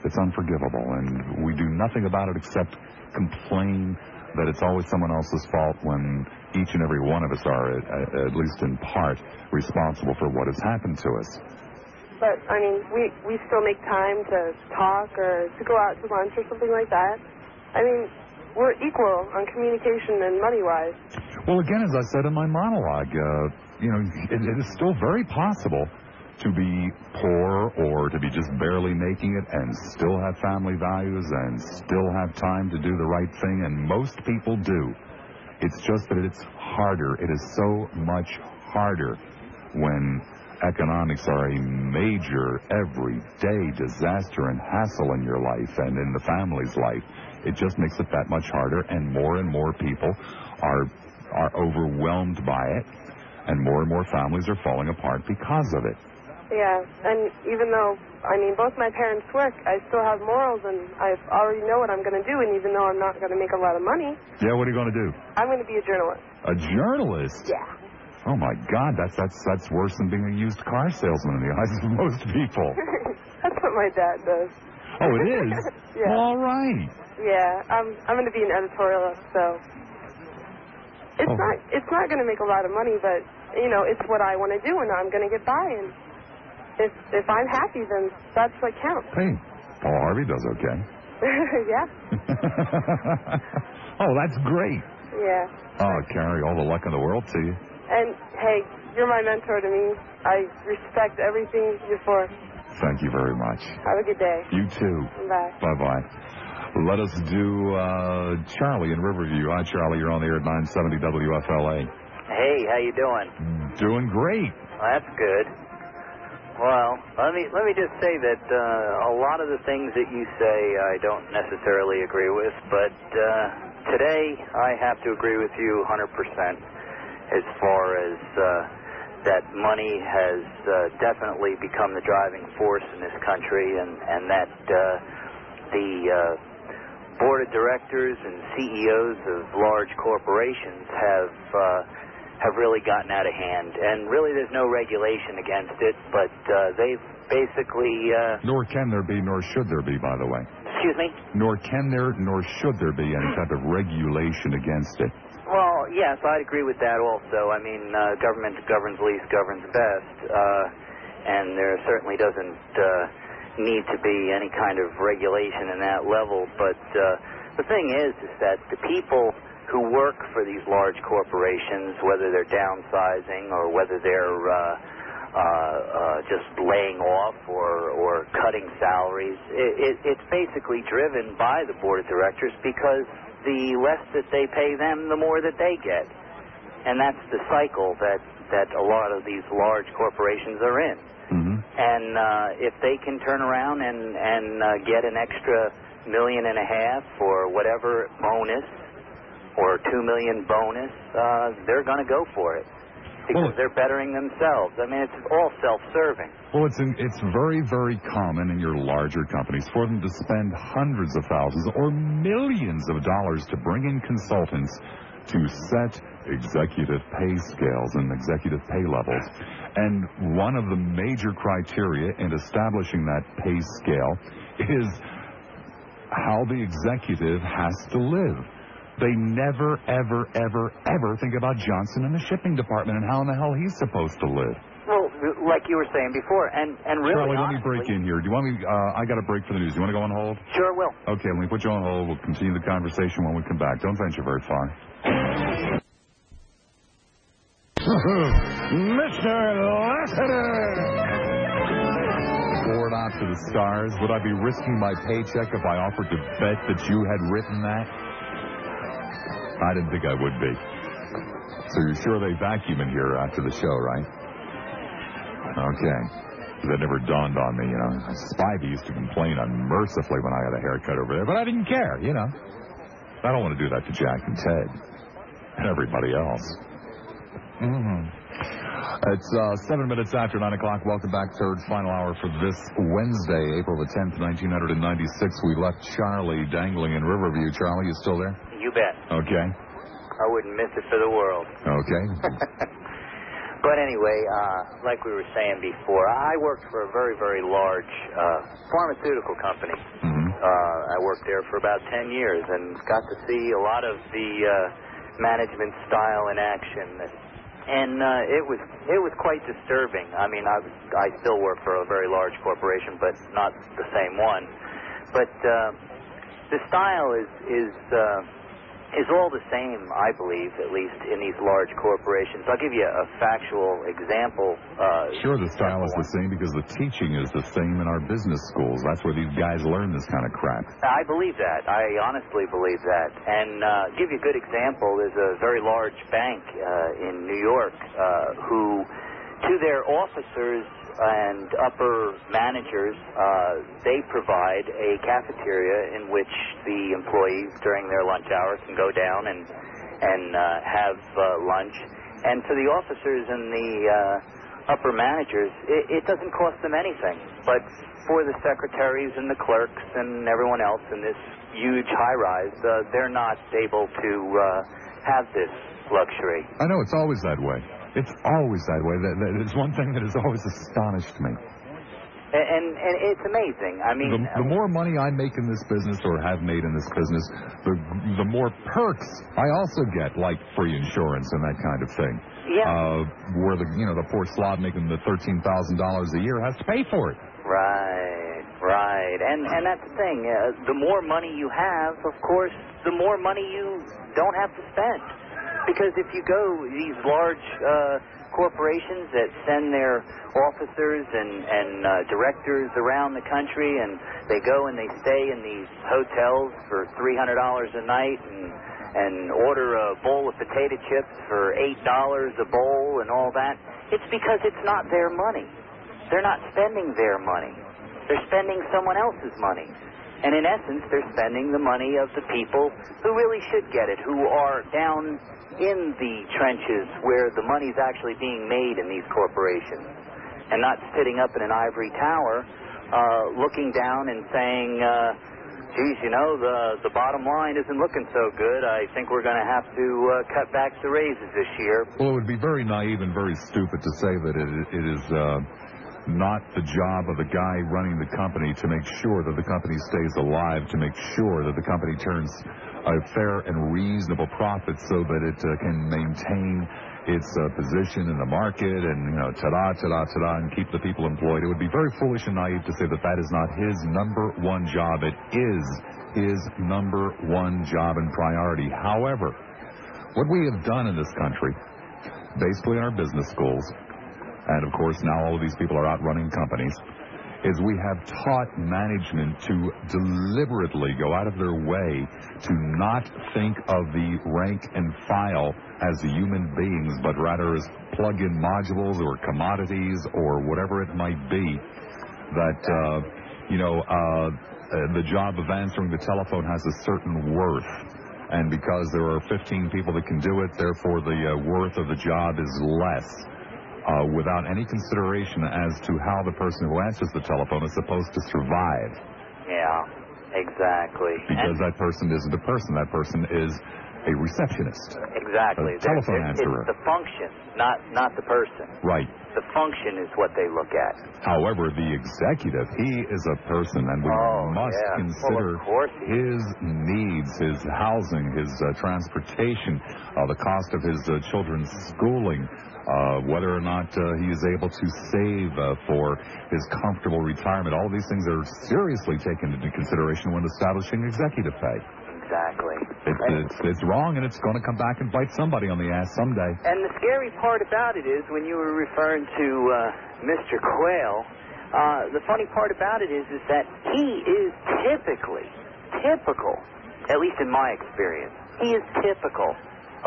It's unforgivable, and we do nothing about it except complain that it's always someone else's fault when each and every one of us are, at, at least in part, responsible for what has happened to us. But, I mean, we, we still make time to talk or to go out to lunch or something like that. I mean, we're equal on communication and money-wise. Well, again, as I said in my monologue, uh, you know, it, it is still very possible to be poor or to be just barely making it and still have family values and still have time to do the right thing, and most people do. It's just that it's harder. It is so much harder when economics are a major, everyday disaster and hassle in your life and in the family's life. It just makes it that much harder, and more and more people are are overwhelmed by it, and more and more families are falling apart because of it. Yeah, and even though, I mean, both my parents work, I still have morals, and I already know what I'm going to do, and even though I'm not going to make a lot of money, Yeah, what are you going to do? I'm going to be a journalist. A journalist? Yeah. Oh my God, that's that's that's worse than being a used car salesman in the eyes of most people. That's what my dad does. Oh, it is. Yeah. Well, all right. Yeah, I'm I'm going to be an editorialist, so it's Oh. not it's not going to make a lot of money, but you know it's what I want to do, and I'm going to get by. And if if I'm happy, then that's what counts. Hey, Paul Harvey does okay. yeah, oh, that's great. yeah. Oh, Carrie, all the luck in the world to you. And hey, you're my mentor to me. I respect everything you're for. Thank you very much. Have a good day. You too. Bye. Bye bye. Let us do uh, Charlie in Riverview. Hi, Charlie. You're on the air at 970 WFLA. Hey, how you doing? Doing great. Well, that's good. Well, let me let me just say that uh, a lot of the things that you say I don't necessarily agree with, but uh, today I have to agree with you 100% as far as uh, that money has uh, definitely become the driving force in this country, and and that uh, the uh, board of directors and CEOs of large corporations have uh, have really gotten out of hand. And really, there's no regulation against it, but uh, they've basically. Uh, Nor can there be, nor should there be, by the way. excuse me. Nor can there, nor should there be any type of regulation against it. Well, yes, I'd agree with that also. I mean, uh, government governs least, governs best, uh, and there certainly doesn't uh, need to be any kind of regulation in that level. But uh, the thing is, is that the people who work for these large corporations, whether they're downsizing or whether they're uh, uh, uh, just laying off or, or cutting salaries, it, it, it's basically driven by the board of directors because the less that they pay them, the more that they get. And that's the cycle that, that a lot of these large corporations are in. Mm-hmm. And uh, if they can turn around and, and uh, get an extra million and a half or whatever bonus or two million bonus, uh, they're going to go for it because they're bettering themselves. I mean, it's all self-serving. Well, it's in, it's very, very common in your larger companies for them to spend hundreds of thousands or millions of dollars to bring in consultants to set executive pay scales and executive pay levels. And one of the major criteria in establishing that pay scale is how the executive has to live. They never, ever, ever, ever think about Johnson and the shipping department and how in the hell he's supposed to live. Well, like you were saying before, and, and really Charlie, let me break in here. Do you want me? Uh, I got a break for the news. Do you want to go on hold? Sure will. Okay, let me put you on hold. We'll continue the conversation when we come back. Don't venture very far. Mr. Lassiter! Poured out to the stars. Would I be risking my paycheck if I offered to bet that you had written that? I didn't think I would be. So you're sure they vacuum in here after the show, right? Okay. That never dawned on me, you know. Spivey used to complain unmercifully when I had a haircut over there, but I didn't care, you know. I don't want to do that to Jack and Ted and everybody else. Mm-hmm. It's uh, seven minutes after nine o'clock. Welcome back, third final hour for this Wednesday, April the 10th, 1996. We left Charlie dangling in Riverview. Charlie, you still there? You bet. Okay. I wouldn't miss it for the world. Okay. But anyway, uh, like we were saying before, I worked for a very, very large uh, pharmaceutical company. Mm-hmm. Uh, I worked there for about 10 years and got to see a lot of the uh, management style in action. And uh, it was it was quite disturbing. I mean, I, was- I still work for a very large corporation, but not the same one. But uh, the style is is uh, is all the same, I believe, at least in these large corporations. I'll give you a factual example. Uh, Sure, the style is the same because the teaching is the same in our business schools. That's where these guys learn this kind of crap. I believe that. I honestly believe that. And uh, give you a good example. There's a very large bank uh, in New York uh, who, to their officers and upper managers, uh, they provide a cafeteria in which the employees during their lunch hour can go down and and uh, have uh, lunch. And to the officers and the uh, upper managers, it, it doesn't cost them anything. But for the secretaries and the clerks and everyone else in this huge high rise, uh, they're not able to uh, have this luxury. I know it's always that way. It's always that way. That, that is one thing that has always astonished me. And, and, and it's amazing. I mean, The, the more money I make in this business or have made in this business, the the more perks I also get, like free insurance and that kind of thing. Yeah. Uh, where the you know the poor slob making the thirteen thousand dollars a year has to pay for it. Right, right, and and that's the thing. Uh, the more money you have, of course, the more money you don't have to spend. Because if you go these large uh, corporations that send their officers and and uh, directors around the country, and they go and they stay in these hotels for three hundred dollars a night, and and order a bowl of potato chips for eight dollars a bowl, and all that. It's because it's not their money. They're not spending their money. They're spending someone else's money. And in essence, they're spending the money of the people who really should get it, who are down in the trenches where the money's actually being made in these corporations. And not sitting up in an ivory tower uh, looking down and saying, uh, geez, you know, the, the bottom line isn't looking so good. I think we're going to have to uh, cut back the raises this year. Well, it would be very naive and very stupid to say that it, it is uh, not the job of the guy running the company to make sure that the company stays alive, to make sure that the company turns a fair and reasonable profit so that it uh, can maintain its uh, position in the market and, you know, ta-da, ta-da, ta-da, and keep the people employed. It would be very foolish and naive to say that that is not his number one job. It is his number one job and priority. However, what we have done in this country, basically in our business schools, and of course now all of these people are out running companies, is we have taught management to deliberately go out of their way to not think of the rank and file as human beings, but rather as plug-in modules or commodities or whatever it might be. That uh, you know, uh, uh, the job of answering the telephone has a certain worth. And because there are 15 people that can do it, therefore the uh, worth of the job is less uh, without any consideration as to how the person who answers the telephone is supposed to survive. Yeah, exactly. Because that person isn't a person. That person is a receptionist. Exactly. A telephone It's- answerer. It's the function, not not the person. Right. The function is what they look at. However, the executive, he is a person, and we Oh, must yeah. Consider course his needs, his housing, his uh, transportation, uh, the cost of his uh, children's schooling, uh, whether or not uh, he is able to save uh, for his comfortable retirement. All of these things are seriously taken into consideration when establishing executive pay. Exactly. It's, it's, it's wrong, and it's going to come back and bite somebody on the ass someday. And the scary part about it is when you were referring to uh, Mr. Quayle, uh, the funny part about it is is that he is typically, typical, at least in my experience, he is typical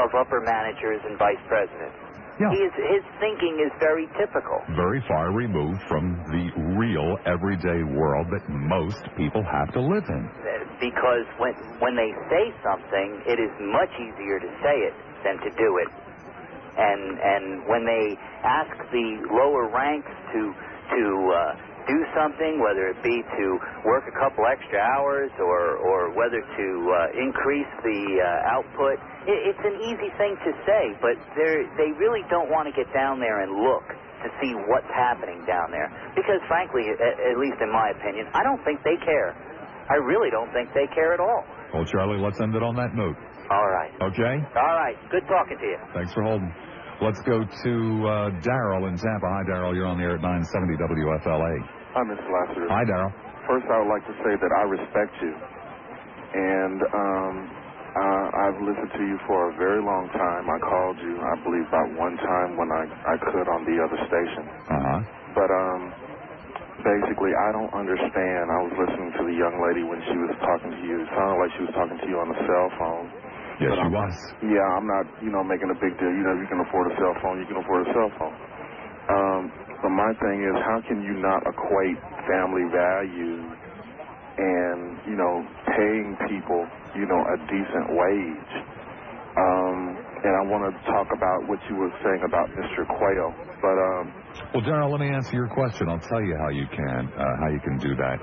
of upper managers and vice presidents. Yeah. He is, his thinking is very typical. Very far removed from the real, everyday world that most people have to live in. Uh, Because when when they say something, it is much easier to say it than to do it. And and when they ask the lower ranks to to uh, do something, whether it be to work a couple extra hours or or whether to uh, increase the uh, output, it, it's an easy thing to say, but they they really don't want to get down there and look to see what's happening down there. Because frankly, at, at least in my opinion, I don't think they care. I really don't think they care at all. Well, Charlie, let's end it on that note. All right. Okay? All right. Good talking to you. Thanks for holding. Let's go to uh, Daryl in Tampa. Hi, Daryl. You're on the air at 970 WFLA. Hi, Mr. Lassiter. Hi, Daryl. First, I would like to say that I respect you. And um, uh, I've listened to you for a very long time. I called you, I believe, about one time when I, I could on the other station. Uh-huh. But um, basically, I don't understand. I was listening to the young lady when she was talking to you. It sounded like she was talking to you on the cell phone. Yes, she was. Yeah, I'm not, you know, making a big deal. You know, you can afford a cell phone, you can afford a cell phone. Um, but my thing is, how can you not equate family value and, you know, paying people, you know, a decent wage? Um, and I want to talk about what you were saying about Mr. Quayle. But, um, Well, Daryl, let me answer your question. I'll tell you how you can uh, how you can do that.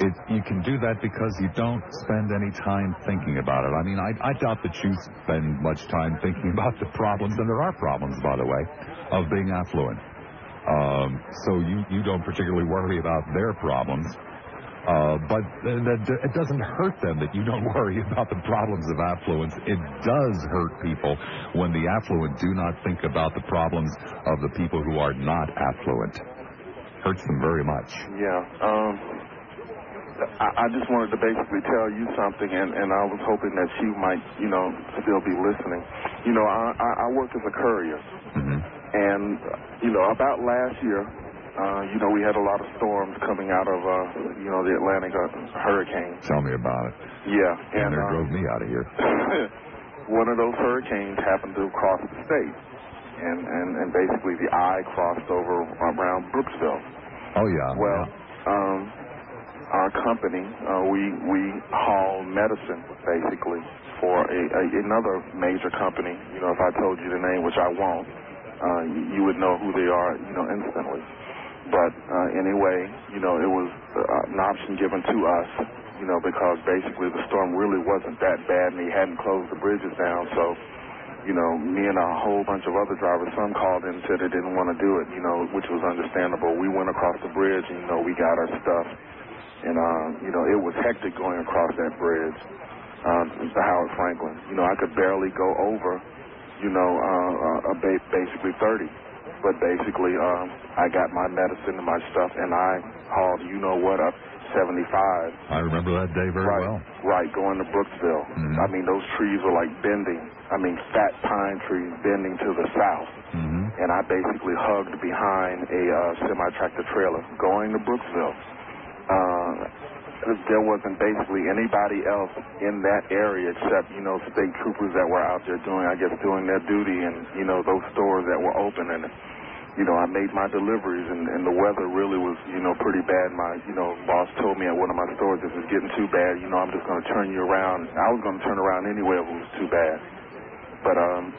It, you can do that because you don't spend any time thinking about it. I mean, I, I doubt that you spend much time thinking about the problems, and there are problems, by the way, of being affluent. Um, so you, you don't particularly worry about their problems. Uh, but that, it doesn't hurt them that you don't worry about the problems of affluence. It does hurt people when the affluent do not think about the problems of the people who are not affluent. Hurts them very much. Yeah. Um, I, I just wanted to basically tell you something, and, and I was hoping that you might, you know, still be listening. You know, I, I, I work as a courier, and you know, about last year, uh, you know, we had a lot of storms coming out of, uh, you know, the Atlantic uh, hurricane. Tell me about it. Yeah, And and they uh, drove me out of here. one of those hurricanes happened to cross the state, and and and basically the eye crossed over around Brooksville. Oh yeah. Well, um, our company, uh, we we haul medicine basically for a, a another major company. You know, if I told you the name, which I won't, uh, you, you would know who they are, you know, instantly. But uh, anyway, you know, it was uh, an option given to us, you know, because basically the storm really wasn't that bad, and they hadn't closed the bridges down, so you know, me and a whole bunch of other drivers, some called in and said they didn't want to do it, you know, which was understandable. We went across the bridge and, you know, we got our stuff. And, uh, you know, it was hectic going across that bridge, uh, the Howard Franklin. You know, I could barely go over, you know, uh, uh, ba- basically 30. But basically, um, I got my medicine and my stuff, and I hauled, you know what, up 75. I remember that day very right, well. Right, going to Brooksville. I mean, those trees were like bending. I mean, fat pine trees bending to the south. And I basically hugged behind a uh, semi-tractor trailer going to Brooksville. Uh, there wasn't basically anybody else in that area except, you know, state troopers that were out there doing, I guess, doing their duty and, you know, those stores that were open. And, you know, I made my deliveries and, and the weather really was, you know, pretty bad. My, you know, boss told me at one of my stores, if it's getting too bad, you know, I'm just going to turn you around. I was going to turn around anyway if it was too bad. But, um,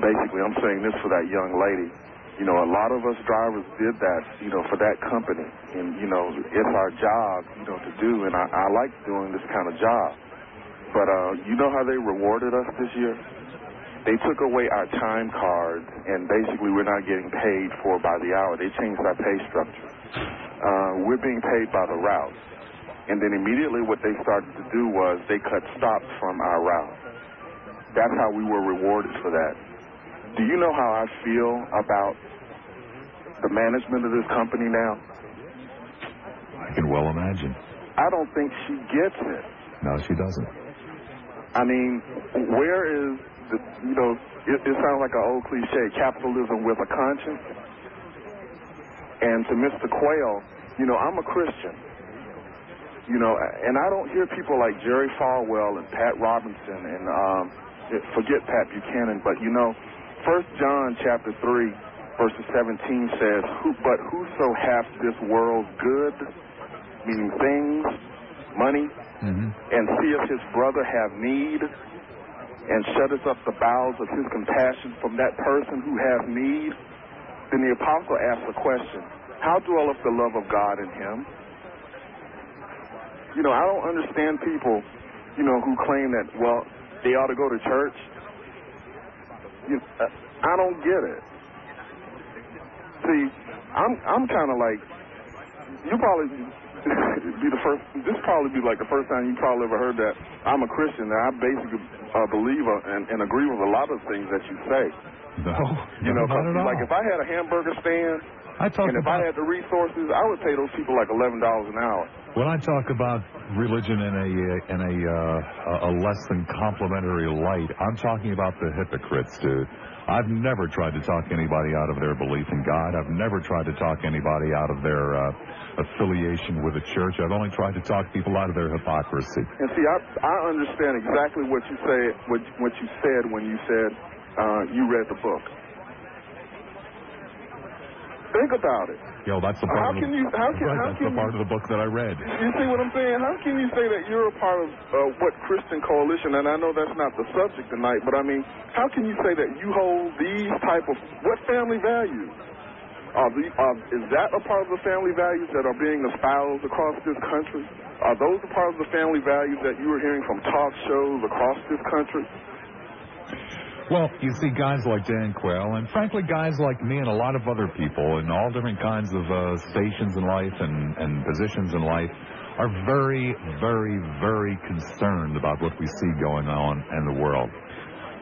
basically, I'm saying this for that young lady. You know, a lot of us drivers did that, you know, for that company. And, you know, it's our job, you know, to do. And I, I like doing this kind of job. But, uh, you know how they rewarded us this year? They took away our time cards, and basically we're not getting paid for by the hour. They changed our pay structure. Uh, we're being paid by the route. And then immediately what they started to do was they cut stops from our route. That's how we were rewarded for that. Do you know how I feel about the management of this company now? I can well imagine. I don't think she gets it. No, she doesn't. I mean, where is the, you know, it, it sounds like an old cliche, capitalism with a conscience. And to Mr. Quayle, you know, I'm a Christian. You know, and I don't hear people like Jerry Falwell and Pat Robinson and um, forget Pat Buchanan, but you know, First John chapter three, verses 17 says, "But whoso hath this world's good, meaning things, money, mm-hmm. and seeth his brother have need, and shutteth up the bowels of his compassion from that person who hath need, then the apostle asks the question, How dwelleth the love of God in him? You know, I don't understand people, you know, who claim that, well, they ought to go to church. You, uh, I don't get it. See, I'm I'm kind of like you probably be the first. This probably be like the first time you probably ever heard that I'm a Christian. And I basically uh, believe uh, and, and agree with a lot of things that you say. No, You know, at all. like if I had a hamburger stand I talk and if I had the resources, I would pay those people like eleven dollars an hour. When I talk about religion in a in a uh, a less than complimentary light, I'm talking about the hypocrites, dude. I've never tried to talk anybody out of their belief in God. I've never tried to talk anybody out of their uh, affiliation with a church. I've only tried to talk people out of their hypocrisy. And see, I I understand exactly what you say what what you said when you said uh, you read the book. Think about it. Yo, that's the How part. can of the, you- how can- right, how that's can the part of the book that I read. You see what I'm saying? How can you say that you're a part of uh, what Christian Coalition? And I know that's not the subject tonight, but I mean, how can you say that you hold these type of what family values? Are the, are, is that a part of the family values that are being espoused across this country? Are those a part of the family values that you were hearing from talk shows across this country? Well, you see, guys like Dan Quayle, and frankly, guys like me and a lot of other people in all different kinds of uh, stations in life and, and positions in life are very, very, very concerned about what we see going on in the world.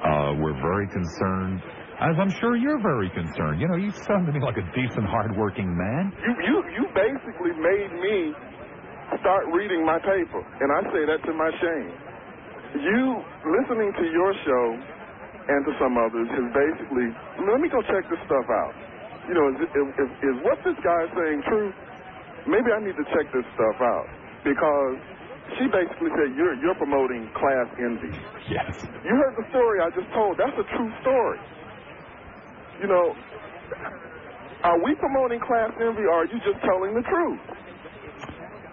Uh, we're very concerned, as I'm sure you're very concerned. You know, you sound to me like a decent, hardworking man. You, you, you basically made me start reading my paper, and I say that to my shame. You listening to your show and to some others has basically let me go check this stuff out. You know, is, is, is, is what this guy is saying true? Maybe I need to check this stuff out because she basically said you're you're promoting class envy. Yes. You heard the story I just told. That's a true story. You know, are we promoting class envy or are you just telling the truth?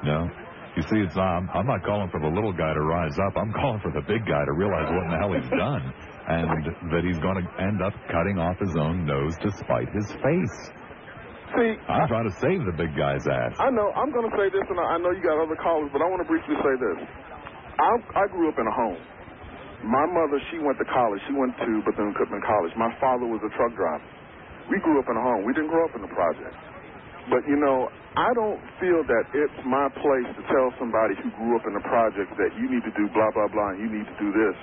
No. You see, it's um, I'm not calling for the little guy to rise up. I'm calling for the big guy to realize what in the hell he's done, and that he's going to end up cutting off his own nose to spite his face. See, I'm trying to save the big guy's ass. I know. I'm going to say this, and I I know you got other callers, but I want to briefly say this. I, I grew up in a home. My mother, she went to college. She went to Bethune-Cookman College. My father was a truck driver. We grew up in a home. We didn't grow up in the project. But, you know, I don't feel that it's my place to tell somebody who grew up in the project that you need to do blah, blah, blah, and you need to do this.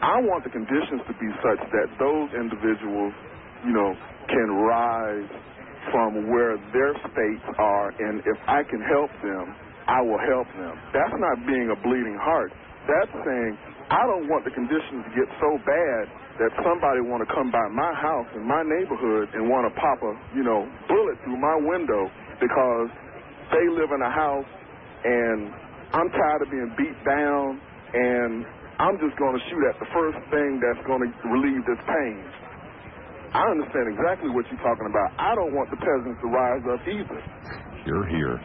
I want the conditions to be such that those individuals, you know, can rise from where their states are, and if I can help them, I will help them. That's not being a bleeding heart. That's saying I don't want the conditions to get so bad that somebody want to come by my house in my neighborhood and want to pop a, you know, bullet through my window because they live in a house and I'm tired of being beat down and I'm just going to shoot at the first thing that's going to relieve this pain. I understand exactly what you're talking about. I don't want the peasants to rise up either. You're here.